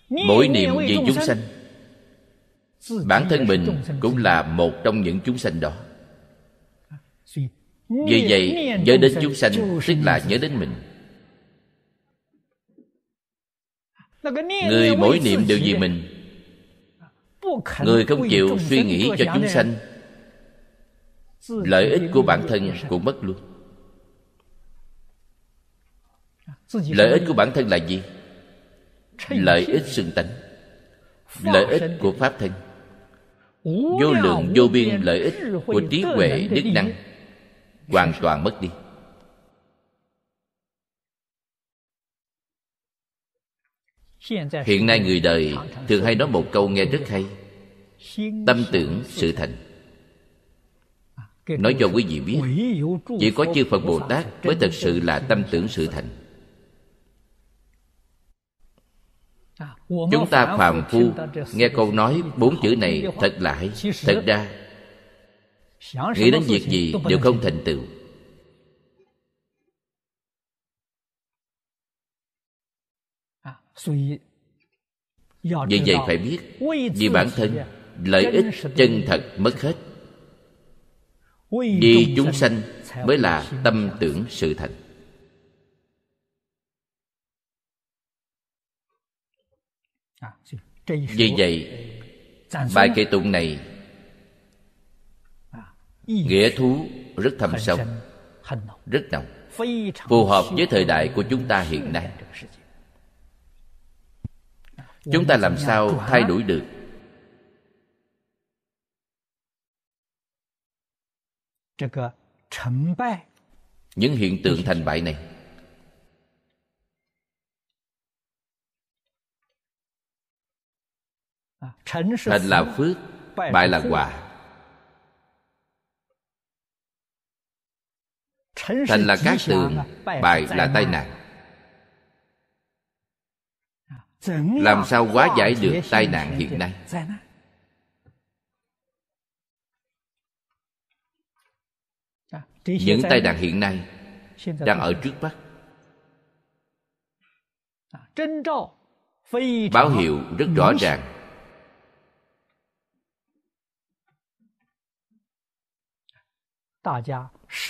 Mỗi niệm vì chúng sanh bản thân mình cũng là một trong những chúng sanh đó. Vì vậy nhớ đến chúng sanh tức là nhớ đến mình. Người mỗi niệm đều vì mình người không chịu suy nghĩ cho chúng sanh lợi ích của bản thân cũng mất luôn. Lợi ích của bản thân là gì? Lợi ích xưng tánh. Lợi ích của pháp thân. Vô lượng vô biên lợi ích của trí huệ đức năng hoàn toàn mất đi. Hiện nay người đời thường hay nói một câu nghe rất hay tâm tưởng sự thành. Nói cho quý vị biết chỉ có chư phật bồ tát mới thật sự là tâm tưởng sự thành. Chúng ta phàm phu nghe câu nói bốn chữ này thật lãi thật ra nghĩ đến việc gì đều không thành tựu. Vì vậy phải biết vì bản thân lợi ích chân thật mất hết. Vì chúng sanh mới là tâm tưởng sự thành vì vậy, bài kệ tụng này nghĩa thú rất thâm sâu, rất nồng phù hợp với thời đại của chúng ta hiện nay. Chúng ta làm sao thay đổi được những hiện tượng thành bại này. Thành là phước bại là quả. Thành là cát tường bại là tai nạn. Làm sao hóa giải được tai nạn hiện nay những tai nạn hiện nay đang ở trước mắt. Báo hiệu rất rõ ràng.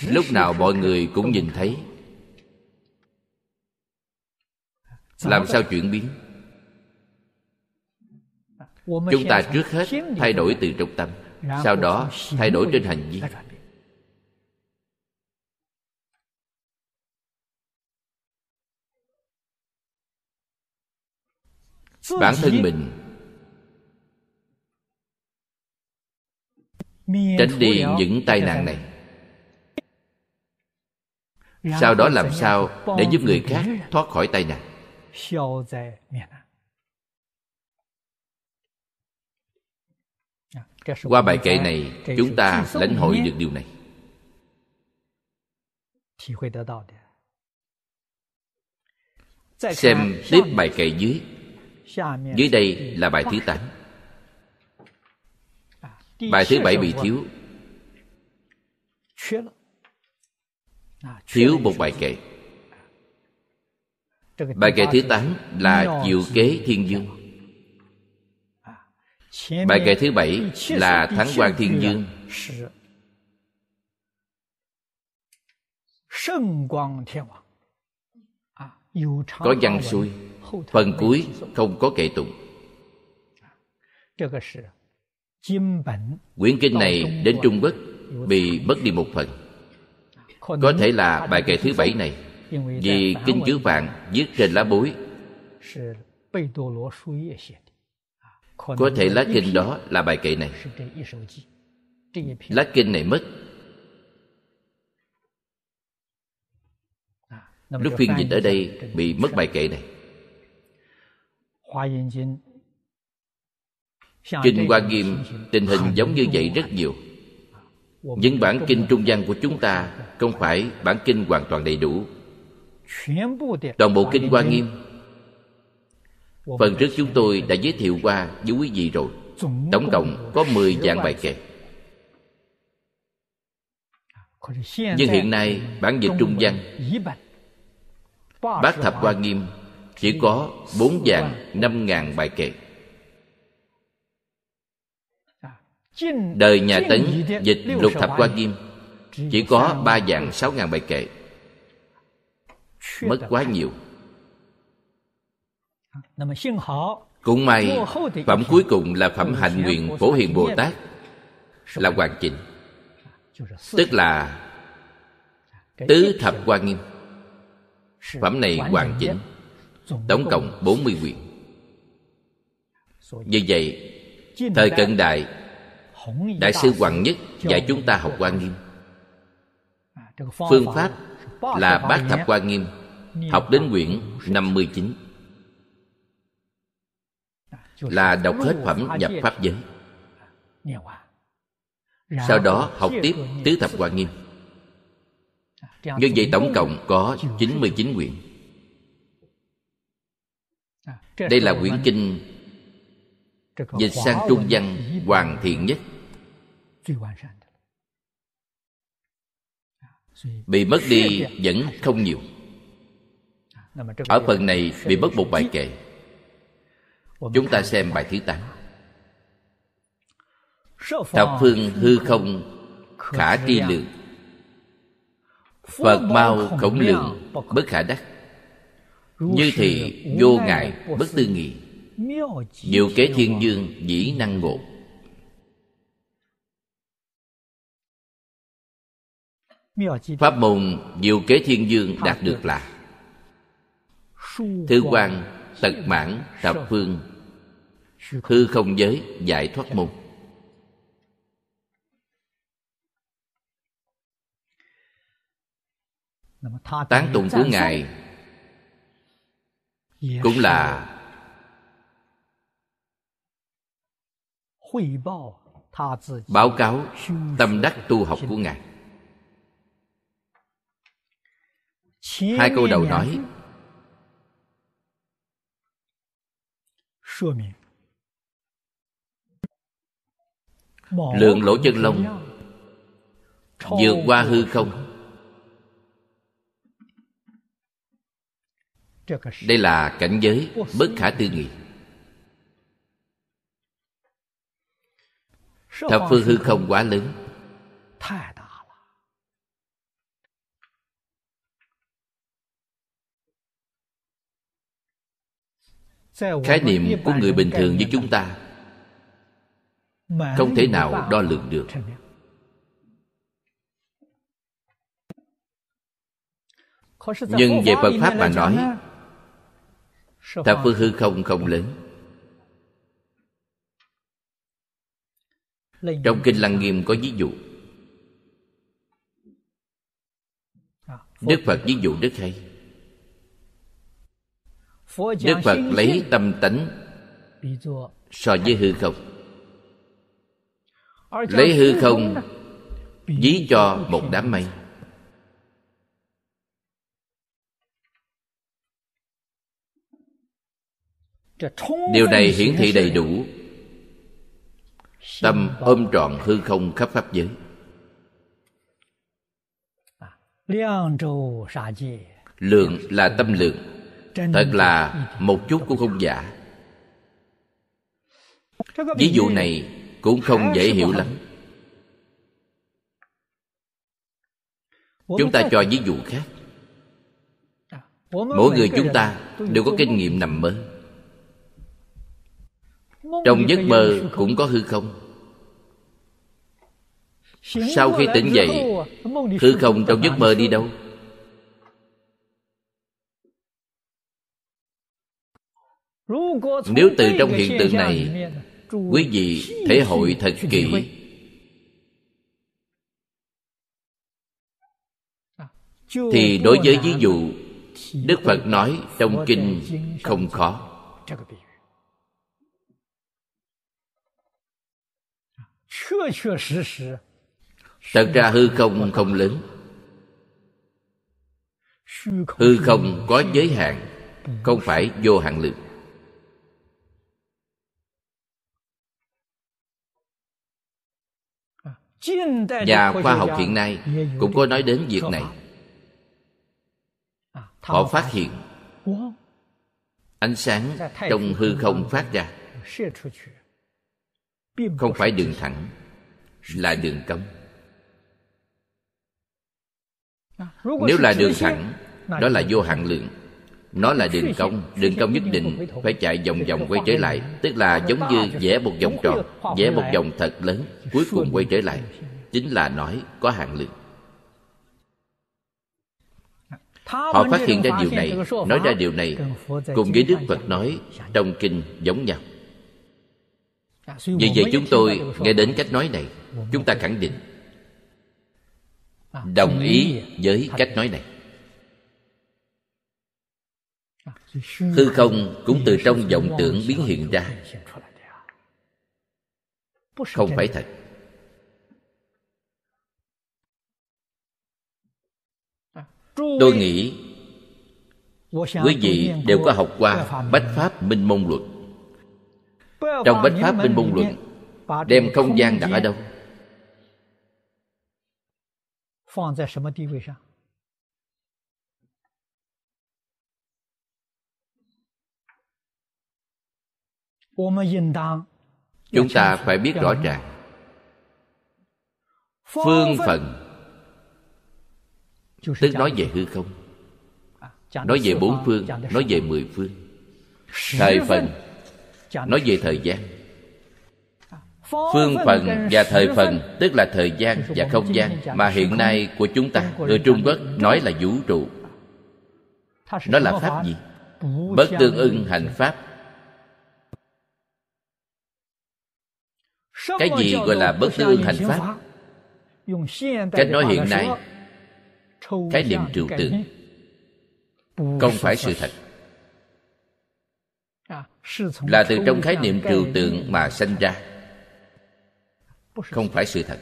Lúc nào mọi người cũng nhìn thấy. Làm sao chuyển biến? Chúng ta trước hết thay đổi từ trong tâm sau đó thay đổi trên hành vi bản thân mình. Tránh đi những tai nạn này. Sau đó làm sao để giúp người khác thoát khỏi tai nạn? Qua bài kệ này chúng ta lãnh hội được điều này. Xem tiếp bài kệ dưới dưới đây là bài thứ tám. bài thứ bảy bị thiếu. thiếu một bài kệ. bài kệ thứ tám là diệu kế thiên dương. bài kệ thứ bảy là thắng quan thiên dương có văn xuôi, phần cuối không có kệ tụng. Quyển kinh này đến trung quốc bị mất đi một phần. Có thể là bài kệ thứ bảy này, vì kinh chứa vàng viết trên lá bối. Có thể lá kinh đó là bài kệ này. Lá kinh này mất lúc phiên dịch ở đây bị mất bài kệ này. Kinh hoa nghiêm tình hình giống như vậy rất nhiều. Những bản kinh trung văn của chúng ta không phải bản kinh hoàn toàn đầy đủ. Toàn bộ kinh hoa nghiêm phần trước chúng tôi đã giới thiệu qua với quý vị rồi. Tổng cộng có 10 dạng bài kệ. Nhưng hiện nay bản dịch trung văn bát thập hoa nghiêm chỉ có bốn dạng năm ngàn bài kệ. Đời nhà tấn dịch lục thập hoa nghiêm chỉ có ba dạng sáu ngàn bài kệ. Mất quá nhiều. Cũng may phẩm cuối cùng là phẩm hạnh nguyện phổ hiền bồ tát là hoàn chỉnh tức là tứ thập hoa nghiêm phẩm này hoàn chỉnh. tổng cộng 40 quyển như vậy thời cận đại đại sư hoàng nhất dạy chúng ta học quan nghiêm. Phương pháp là bát thập quan nghiêm học đến quyển 59 là đọc hết phẩm nhập pháp giới. sau đó học tiếp tứ thập quan nghiêm như vậy tổng cộng có 99 quyển. Đây là quyển kinh dịch sang trung văn hoàn thiện nhất. Bị mất đi vẫn không nhiều. Ở phần này bị mất một bài kệ. Chúng ta xem bài thứ tám. Thập phương hư không khả tri lượng phật mau khổng lượng bất khả đắc. Như thị vô ngại bất tư nghị diệu kế thiên dương dĩ năng ngộ. Pháp môn diệu kế thiên dương đạt được là thư quan, tật mãn, thập phương, hư không giới, giải thoát môn. Tán tụng của ngài cũng là báo cáo tâm đắc tu học của ngài. Hai câu đầu nói. Lượng lỗ chân lông vượt qua hư không đây là cảnh giới bất khả tư nghị. Thập phương hư không quá lớn. Khái niệm của người bình thường như chúng ta không thể nào đo lường được. Nhưng về phật pháp mà nói thập phương hư không không lớn. Trong kinh lăng nghiêm có ví dụ. Đức phật ví dụ rất hay. Đức phật lấy tâm tánh so với hư không. Lấy hư không ví cho một đám mây điều này hiển thị đầy đủ. Tâm ôm trọn hư không khắp pháp giới. Lượng là tâm lượng, thật là một chút cũng không giả. Ví dụ này cũng không dễ hiểu lắm. Chúng ta cho ví dụ khác. Mỗi người chúng ta đều có kinh nghiệm nằm mơ trong giấc mơ [LAUGHS] cũng có hư không? Sau khi tỉnh dậy hư không trong giấc mơ đi đâu? Nếu từ trong hiện tượng này quý vị thể hội thật kỹ thì đối với ví dụ đức phật nói trong kinh không khó thật ra hư không không lớn. hư không có giới hạn không phải vô hạn lượng. Và khoa học hiện nay cũng có nói đến việc này. họ phát hiện ánh sáng trong hư không phát ra không phải đường thẳng là đường cong nếu là đường thẳng đó là vô hạn lượng. Nó là đường cong đường cong nhất định phải chạy vòng vòng quay trở lại. Tức là giống như vẽ một vòng tròn vẽ một vòng thật lớn cuối cùng quay trở lại. Chính là nói có hạn lượng. Họ phát hiện ra điều này nói ra điều này cùng với đức phật nói trong kinh giống nhau vì vậy chúng tôi nghe đến cách nói này Chúng ta khẳng định Đồng ý với cách nói này. Hư không cũng từ trong vọng tưởng biến hiện ra. Không phải thật. Tôi nghĩ Quý vị đều có học qua Bách Pháp Minh Môn Luật trong bách pháp bên môn luận đem không gian đặt ở đâu? Chúng ta phải biết rõ ràng. Phương phần tức nói về hư không? Nói về bốn phương nói về mười phương. Thời phần nói về thời gian. Phương phần và thời phần tức là thời gian và không gian, mà hiện nay của chúng ta, người trung quốc nói là vũ trụ. Nó là pháp gì? Bất tương ưng hành pháp. Cái gì gọi là bất tương ưng hành pháp? Cách nói hiện nay, cái niệm trừu tượng không phải sự thật là từ trong khái niệm trừu tượng mà sanh ra. không phải sự thật.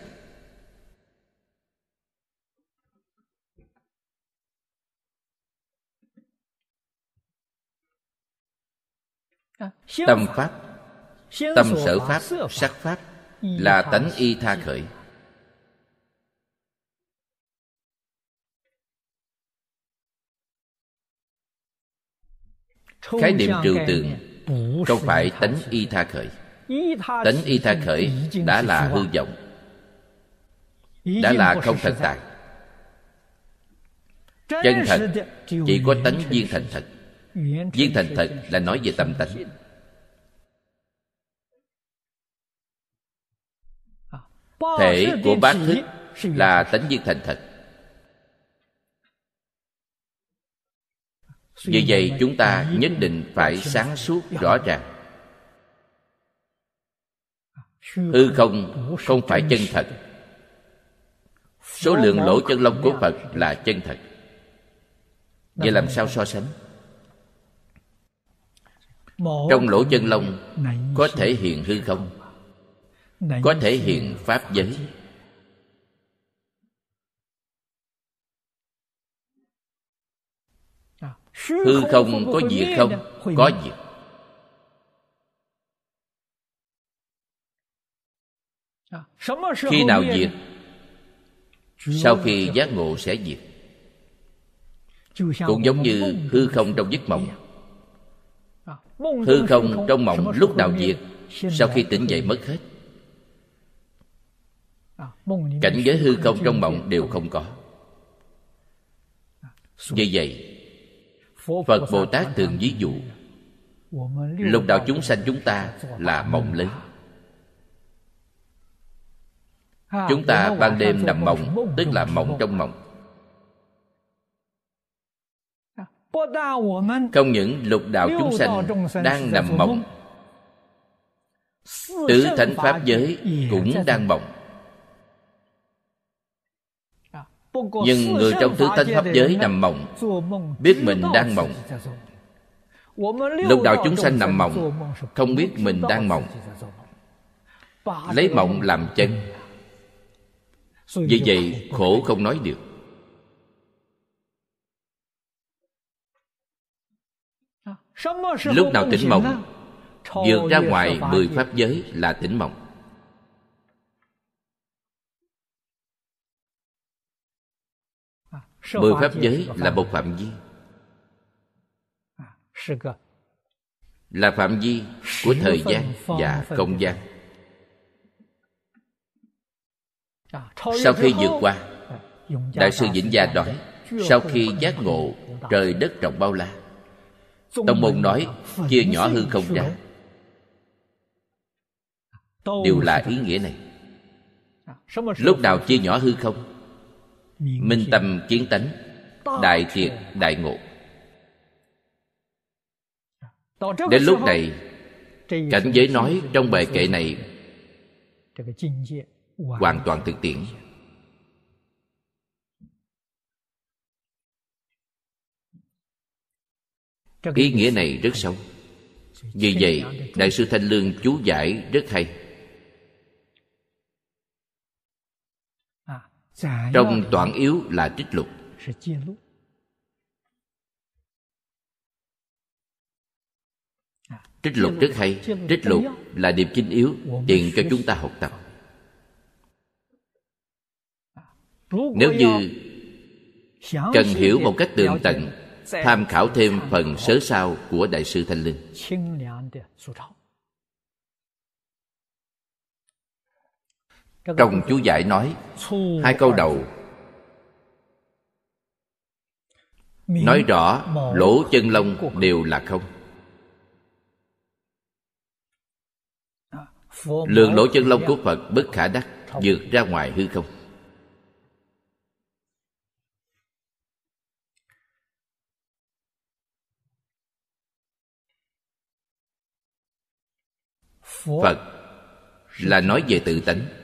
tâm pháp tâm sở pháp sắc pháp là tánh y tha khởi。khái niệm trừu tượng không phải tánh y tha khởi. Tánh y tha khởi đã là hư vọng. Đã là không thật tại chân thật chỉ có tánh viên thành thật. viên thành thật là nói về tâm tánh. thể của bát thức là tánh viên thành thật vì vậy chúng ta nhất định phải sáng suốt rõ ràng. Hư không không phải chân thật. Số lượng lỗ chân lông của phật là chân thật. Vậy làm sao so sánh? Trong lỗ chân lông có thể hiện hư không? có thể hiện pháp giới hư không có diệt không? có diệt. Khi nào diệt? sau khi giác ngộ sẽ diệt. Cũng giống như hư không trong giấc mộng. hư không trong mộng lúc nào diệt? Sau khi tỉnh dậy mất hết? Cảnh giới hư không trong mộng đều không có. như vậy phật bồ tát thường ví dụ, lục đạo chúng sanh chúng ta là mộng lớn. Chúng ta ban đêm nằm mộng, tức là mộng trong mộng. Không những lục đạo chúng sanh đang nằm mộng, tứ thánh pháp giới cũng đang mộng. Nhưng người trong tứ tánh pháp giới nằm mộng, biết mình đang mộng. Lục đạo chúng sanh nằm mộng, không biết mình đang mộng. Lấy mộng làm chân. Vì vậy, khổ không nói được. Lúc nào tỉnh mộng, vượt ra ngoài mười pháp giới là tỉnh mộng. Mười pháp giới là một phạm vi. là phạm vi của thời gian và không gian. sau khi vượt qua đại sư vĩnh gia nói sau khi giác ngộ trời đất rộng bao la tông môn nói chia nhỏ hư không ra. đều là ý nghĩa này. lúc nào chia nhỏ hư không minh tâm kiến tánh đại triệt đại ngộ. Đến lúc này cảnh giới nói trong bài kệ này hoàn toàn thực tiễn. Ý nghĩa này rất sâu vì vậy đại sư thanh lương chú giải rất hay trong toàn yếu là trích lục. À, trích lục rất hay. trích lục là điểm chinh yếu truyền cho chúng ta học tập. Nếu như cần hiểu một cách tường tận tham khảo thêm phần sớ sao của đại sư thanh linh. Trong chú giải nói hai câu đầu. Nói rõ lỗ chân lông đều là không. Lượng lỗ chân lông của phật bất khả đắc vượt ra ngoài hư không. Phật là nói về tự tánh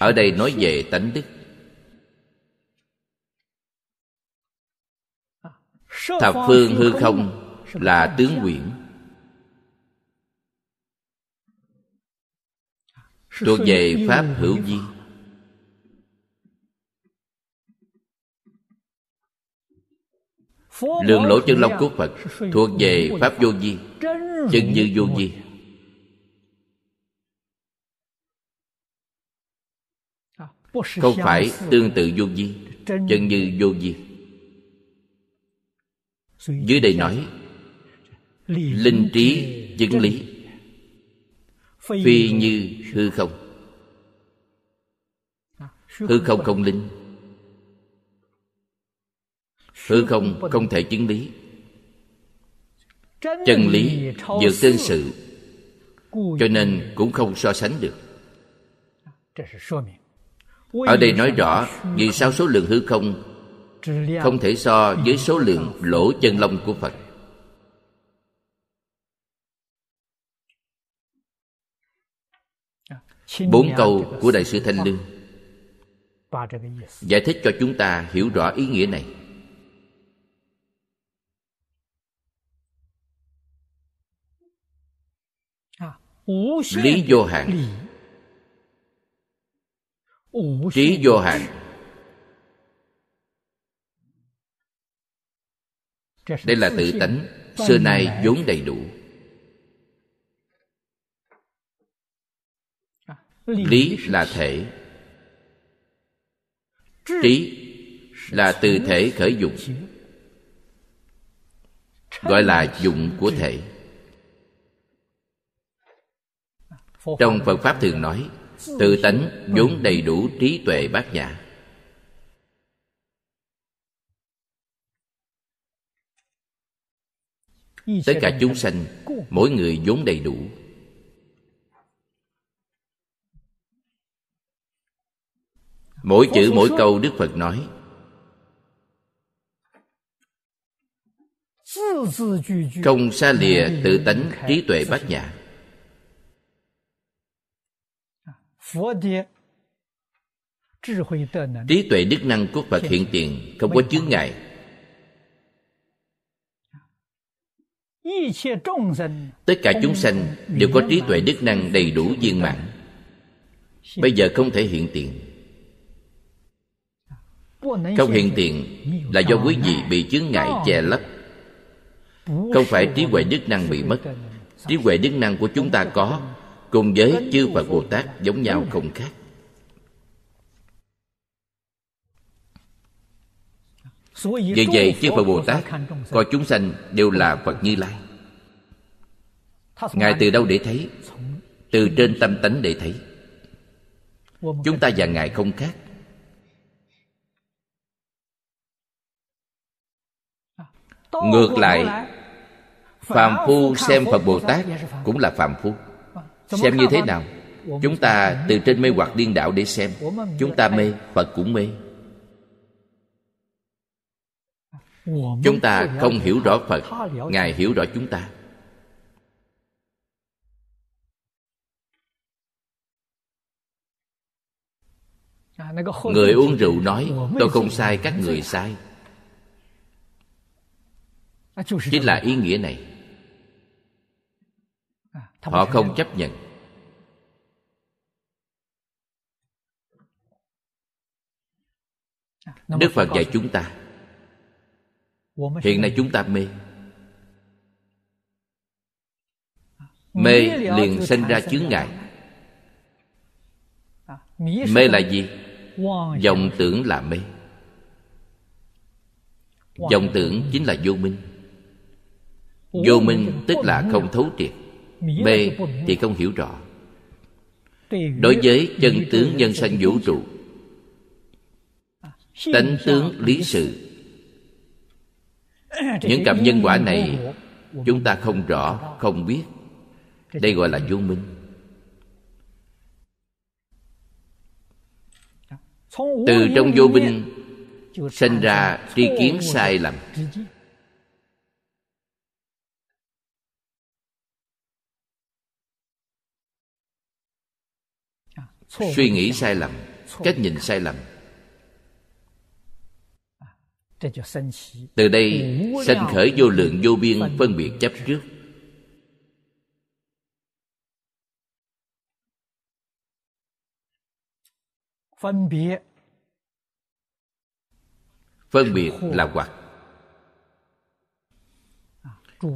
ở đây nói về tánh đức. Thập phương hư không là tướng quyển thuộc về pháp hữu vi lượng lỗ chân lông của phật thuộc về pháp vô vi chân như vô vi không phải tương tự vô vi, chân như vô vi. Dưới đây nói, linh trí chứng lý, phi như hư không. Hư không không linh, hư không không thể chứng lý. Chân lý vượt tương sự, cho nên cũng không so sánh được ở đây nói rõ, vì sao số lượng hư không? Không thể so với số lượng lỗ chân lông của phật. Bốn câu của đại sư thanh lương. Giải thích cho chúng ta hiểu rõ ý nghĩa này. Lý vô hạn trí vô hạn đây là tự tánh xưa nay vốn đầy đủ. Lý là thể. Trí là từ thể khởi dụng. Gọi là dụng của thể. Trong phật pháp thường nói tự tánh vốn đầy đủ trí tuệ bát nhã. Tất cả chúng sanh, mỗi người vốn đầy đủ. Mỗi chữ, mỗi câu đức phật nói. Không xa lìa tự tánh trí tuệ bát nhã. Trí tuệ đức năng của phật hiện tiền không có chướng ngại. Tất cả chúng sanh đều có trí tuệ đức năng đầy đủ viên mãn. Bây giờ không thể hiện tiền. Không hiện tiền là do quý vị bị chướng ngại che lấp. Không phải trí huệ đức năng bị mất. trí huệ đức năng của chúng ta có cùng với chư phật bồ tát giống nhau không khác. Vì vậy chư phật bồ tát coi chúng sanh đều là phật như lai. Ngài từ đâu để thấy? Từ trên tâm tánh để thấy. Chúng ta và ngài không khác. Ngược lại phàm phu xem phật bồ tát cũng là phàm phu xem như thế nào chúng ta từ trên mê hoặc điên đạo để xem. Chúng ta mê phật cũng mê. Chúng ta không hiểu rõ phật ngài hiểu rõ chúng ta. Người uống rượu nói tôi không sai các người sai. Chính là ý nghĩa này họ không chấp nhận. Đức phật dạy chúng ta. Hiện nay chúng ta mê. Mê liền sinh ra chướng ngại. mê là gì? vọng tưởng là mê. Vọng tưởng chính là vô minh. Vô minh tức là không thấu triệt mê thì không hiểu rõ. Đối với chân tướng nhân sanh vũ trụ, tánh tướng lý sự, những cặp nhân quả này chúng ta không rõ, không biết. Đây gọi là vô minh. Từ trong vô minh, sinh ra tri kiến sai lầm. Suy nghĩ sai lầm cách nhìn sai lầm. Từ đây sanh khởi vô lượng vô biên phân biệt chấp trước. Phân biệt. Phân biệt là hoặc.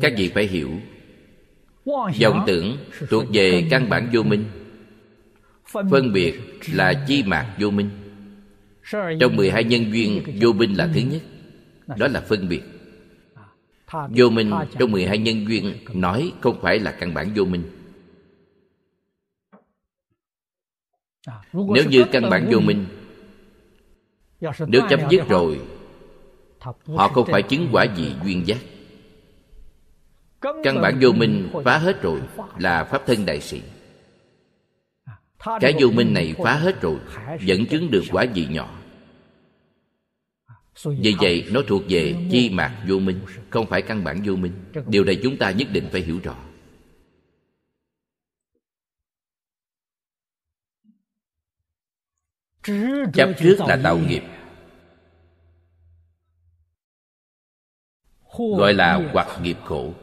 Các vị phải hiểu. Vọng tưởng thuộc về căn bản vô minh phân biệt là chi mạc vô minh. Trong 12 nhân duyên vô minh là thứ nhất. Đó là phân biệt. Vô minh trong 12 nhân duyên nói không phải là căn bản vô minh. Nếu như căn bản vô minh nếu chấm dứt rồi họ không phải chứng quả gì duyên giác. Căn bản vô minh phá hết rồi là pháp thân đại sĩ cái vô minh này phá hết rồi vẫn chứng được quả gì nhỏ. Vì vậy nó thuộc về chi mạc vô minh không phải căn bản vô minh. Điều này chúng ta nhất định phải hiểu rõ. Chấp trước là tạo nghiệp. Gọi là hoặc nghiệp khổ.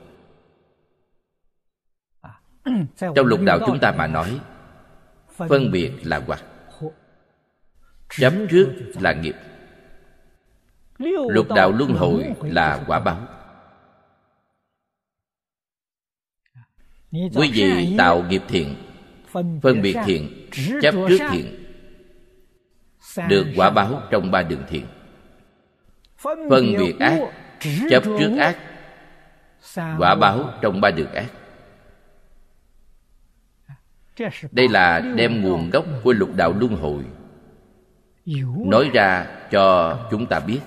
[CLEARS THROAT] Trong lục đạo chúng ta mà nói phân biệt là hoặc chấp trước là nghiệp. Lục đạo luân hồi là quả báo. Quý vị tạo nghiệp thiện phân biệt thiện chấp trước thiện. Được quả báo trong ba đường thiện. Phân biệt ác chấp trước ác. Quả báo trong ba đường ác đây là đem nguồn gốc của lục đạo luân hồi. Nói ra cho chúng ta biết.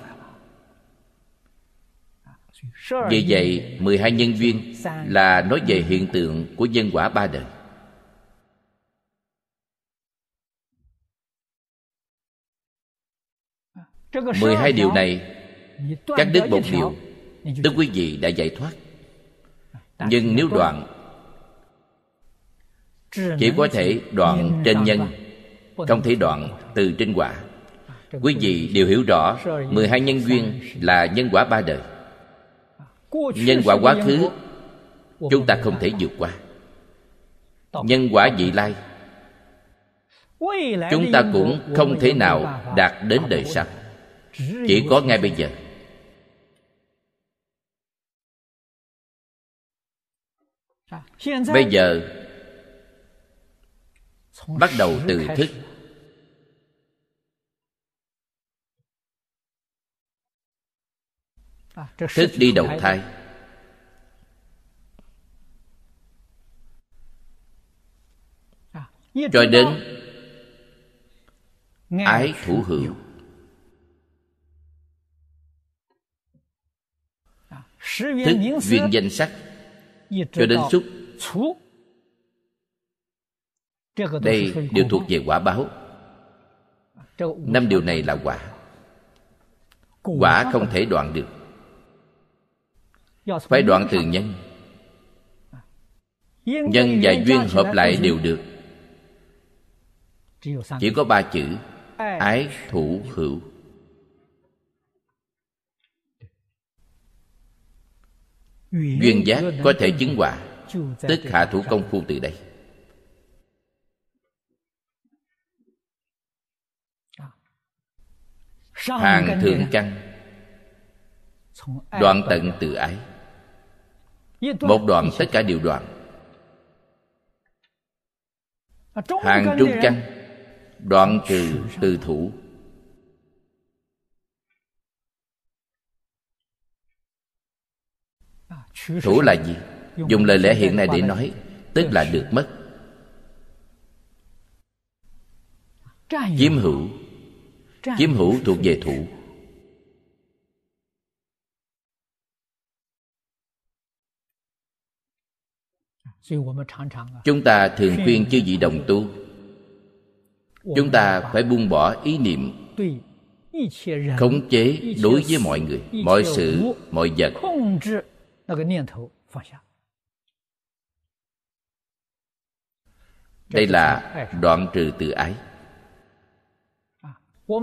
Vì vậy 12 nhân duyên là nói về hiện tượng của nhân quả ba đời. Mười hai điều này cắt đứt một điều tức quý vị đã giải thoát. Nhưng nếu đoạn chỉ có thể đoạn trên nhân không thể đoạn từ trên quả. Quý vị đều hiểu rõ mười hai nhân duyên là nhân quả ba đời. Nhân quả quá khứ chúng ta không thể vượt qua. nhân quả vị lai chúng ta cũng không thể nào đạt đến đời sau. Chỉ có ngay bây giờ. Bây giờ bắt đầu từ thức. Thức đi đầu thai. Cho đến ái thủ hữu. thức duyên danh sắc cho đến xúc đây đều thuộc về quả báo. Năm điều này là quả. Quả không thể đoạn được. Phải đoạn từ nhân. Nhân và duyên hợp lại đều được. Chỉ có ba chữ. Ái thủ hữu. Duyên giác có thể chứng quả. tức hạ thủ công phu từ đây hàng thượng căn đoạn tận từ ái một đoạn tất cả đều đoạn. Hàng trung căn đoạn trừ từ thủ. Thủ là gì? Dùng lời lẽ hiện nay để nói tức là được mất. Chiếm hữu chiếm hữu thuộc về thủ. Chúng ta thường khuyên chư vị đồng tu. Chúng ta phải buông bỏ ý niệm khống chế đối với mọi người mọi sự mọi vật. đây là đoạn trừ tự ái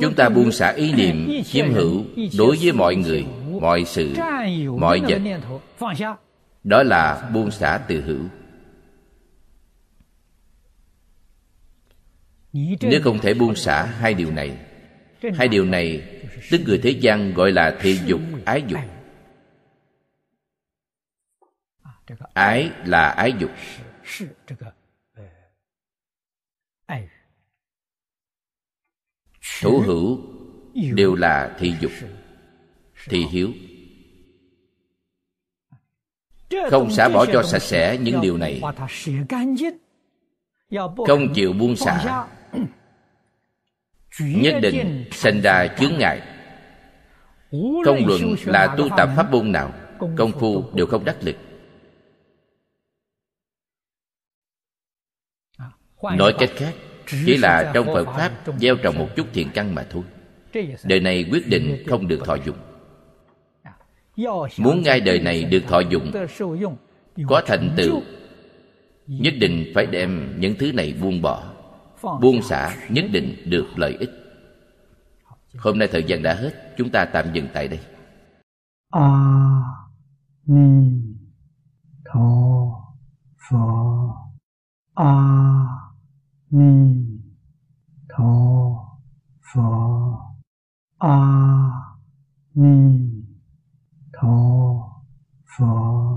chúng ta buông xả ý niệm, chiếm hữu đối với mọi người, mọi sự, mọi vật. Đó là buông xả từ hữu. Nếu không thể buông xả hai điều này, hai điều này tức người thế gian gọi là thị dục, ái dục. Ái là ái dục thủ hữu đều là thị dục, thị hiếu. Không xả bỏ cho sạch sẽ những điều này. Không chịu buông xả. Nhất định sinh ra chướng ngại. Không luận là tu tập pháp môn nào, công phu đều không đắc lực. Nói cách khác chỉ là trong phật pháp gieo trồng một chút thiện căn mà thôi. Đời này quyết định không được thọ dụng. Muốn ngay đời này được thọ dụng có thành tựu nhất định phải đem những thứ này buông bỏ buông xả nhất định được lợi ích. Hôm nay thời gian đã hết chúng ta tạm dừng tại đây. A ni tho pho a 弥陀佛阿弥陀佛。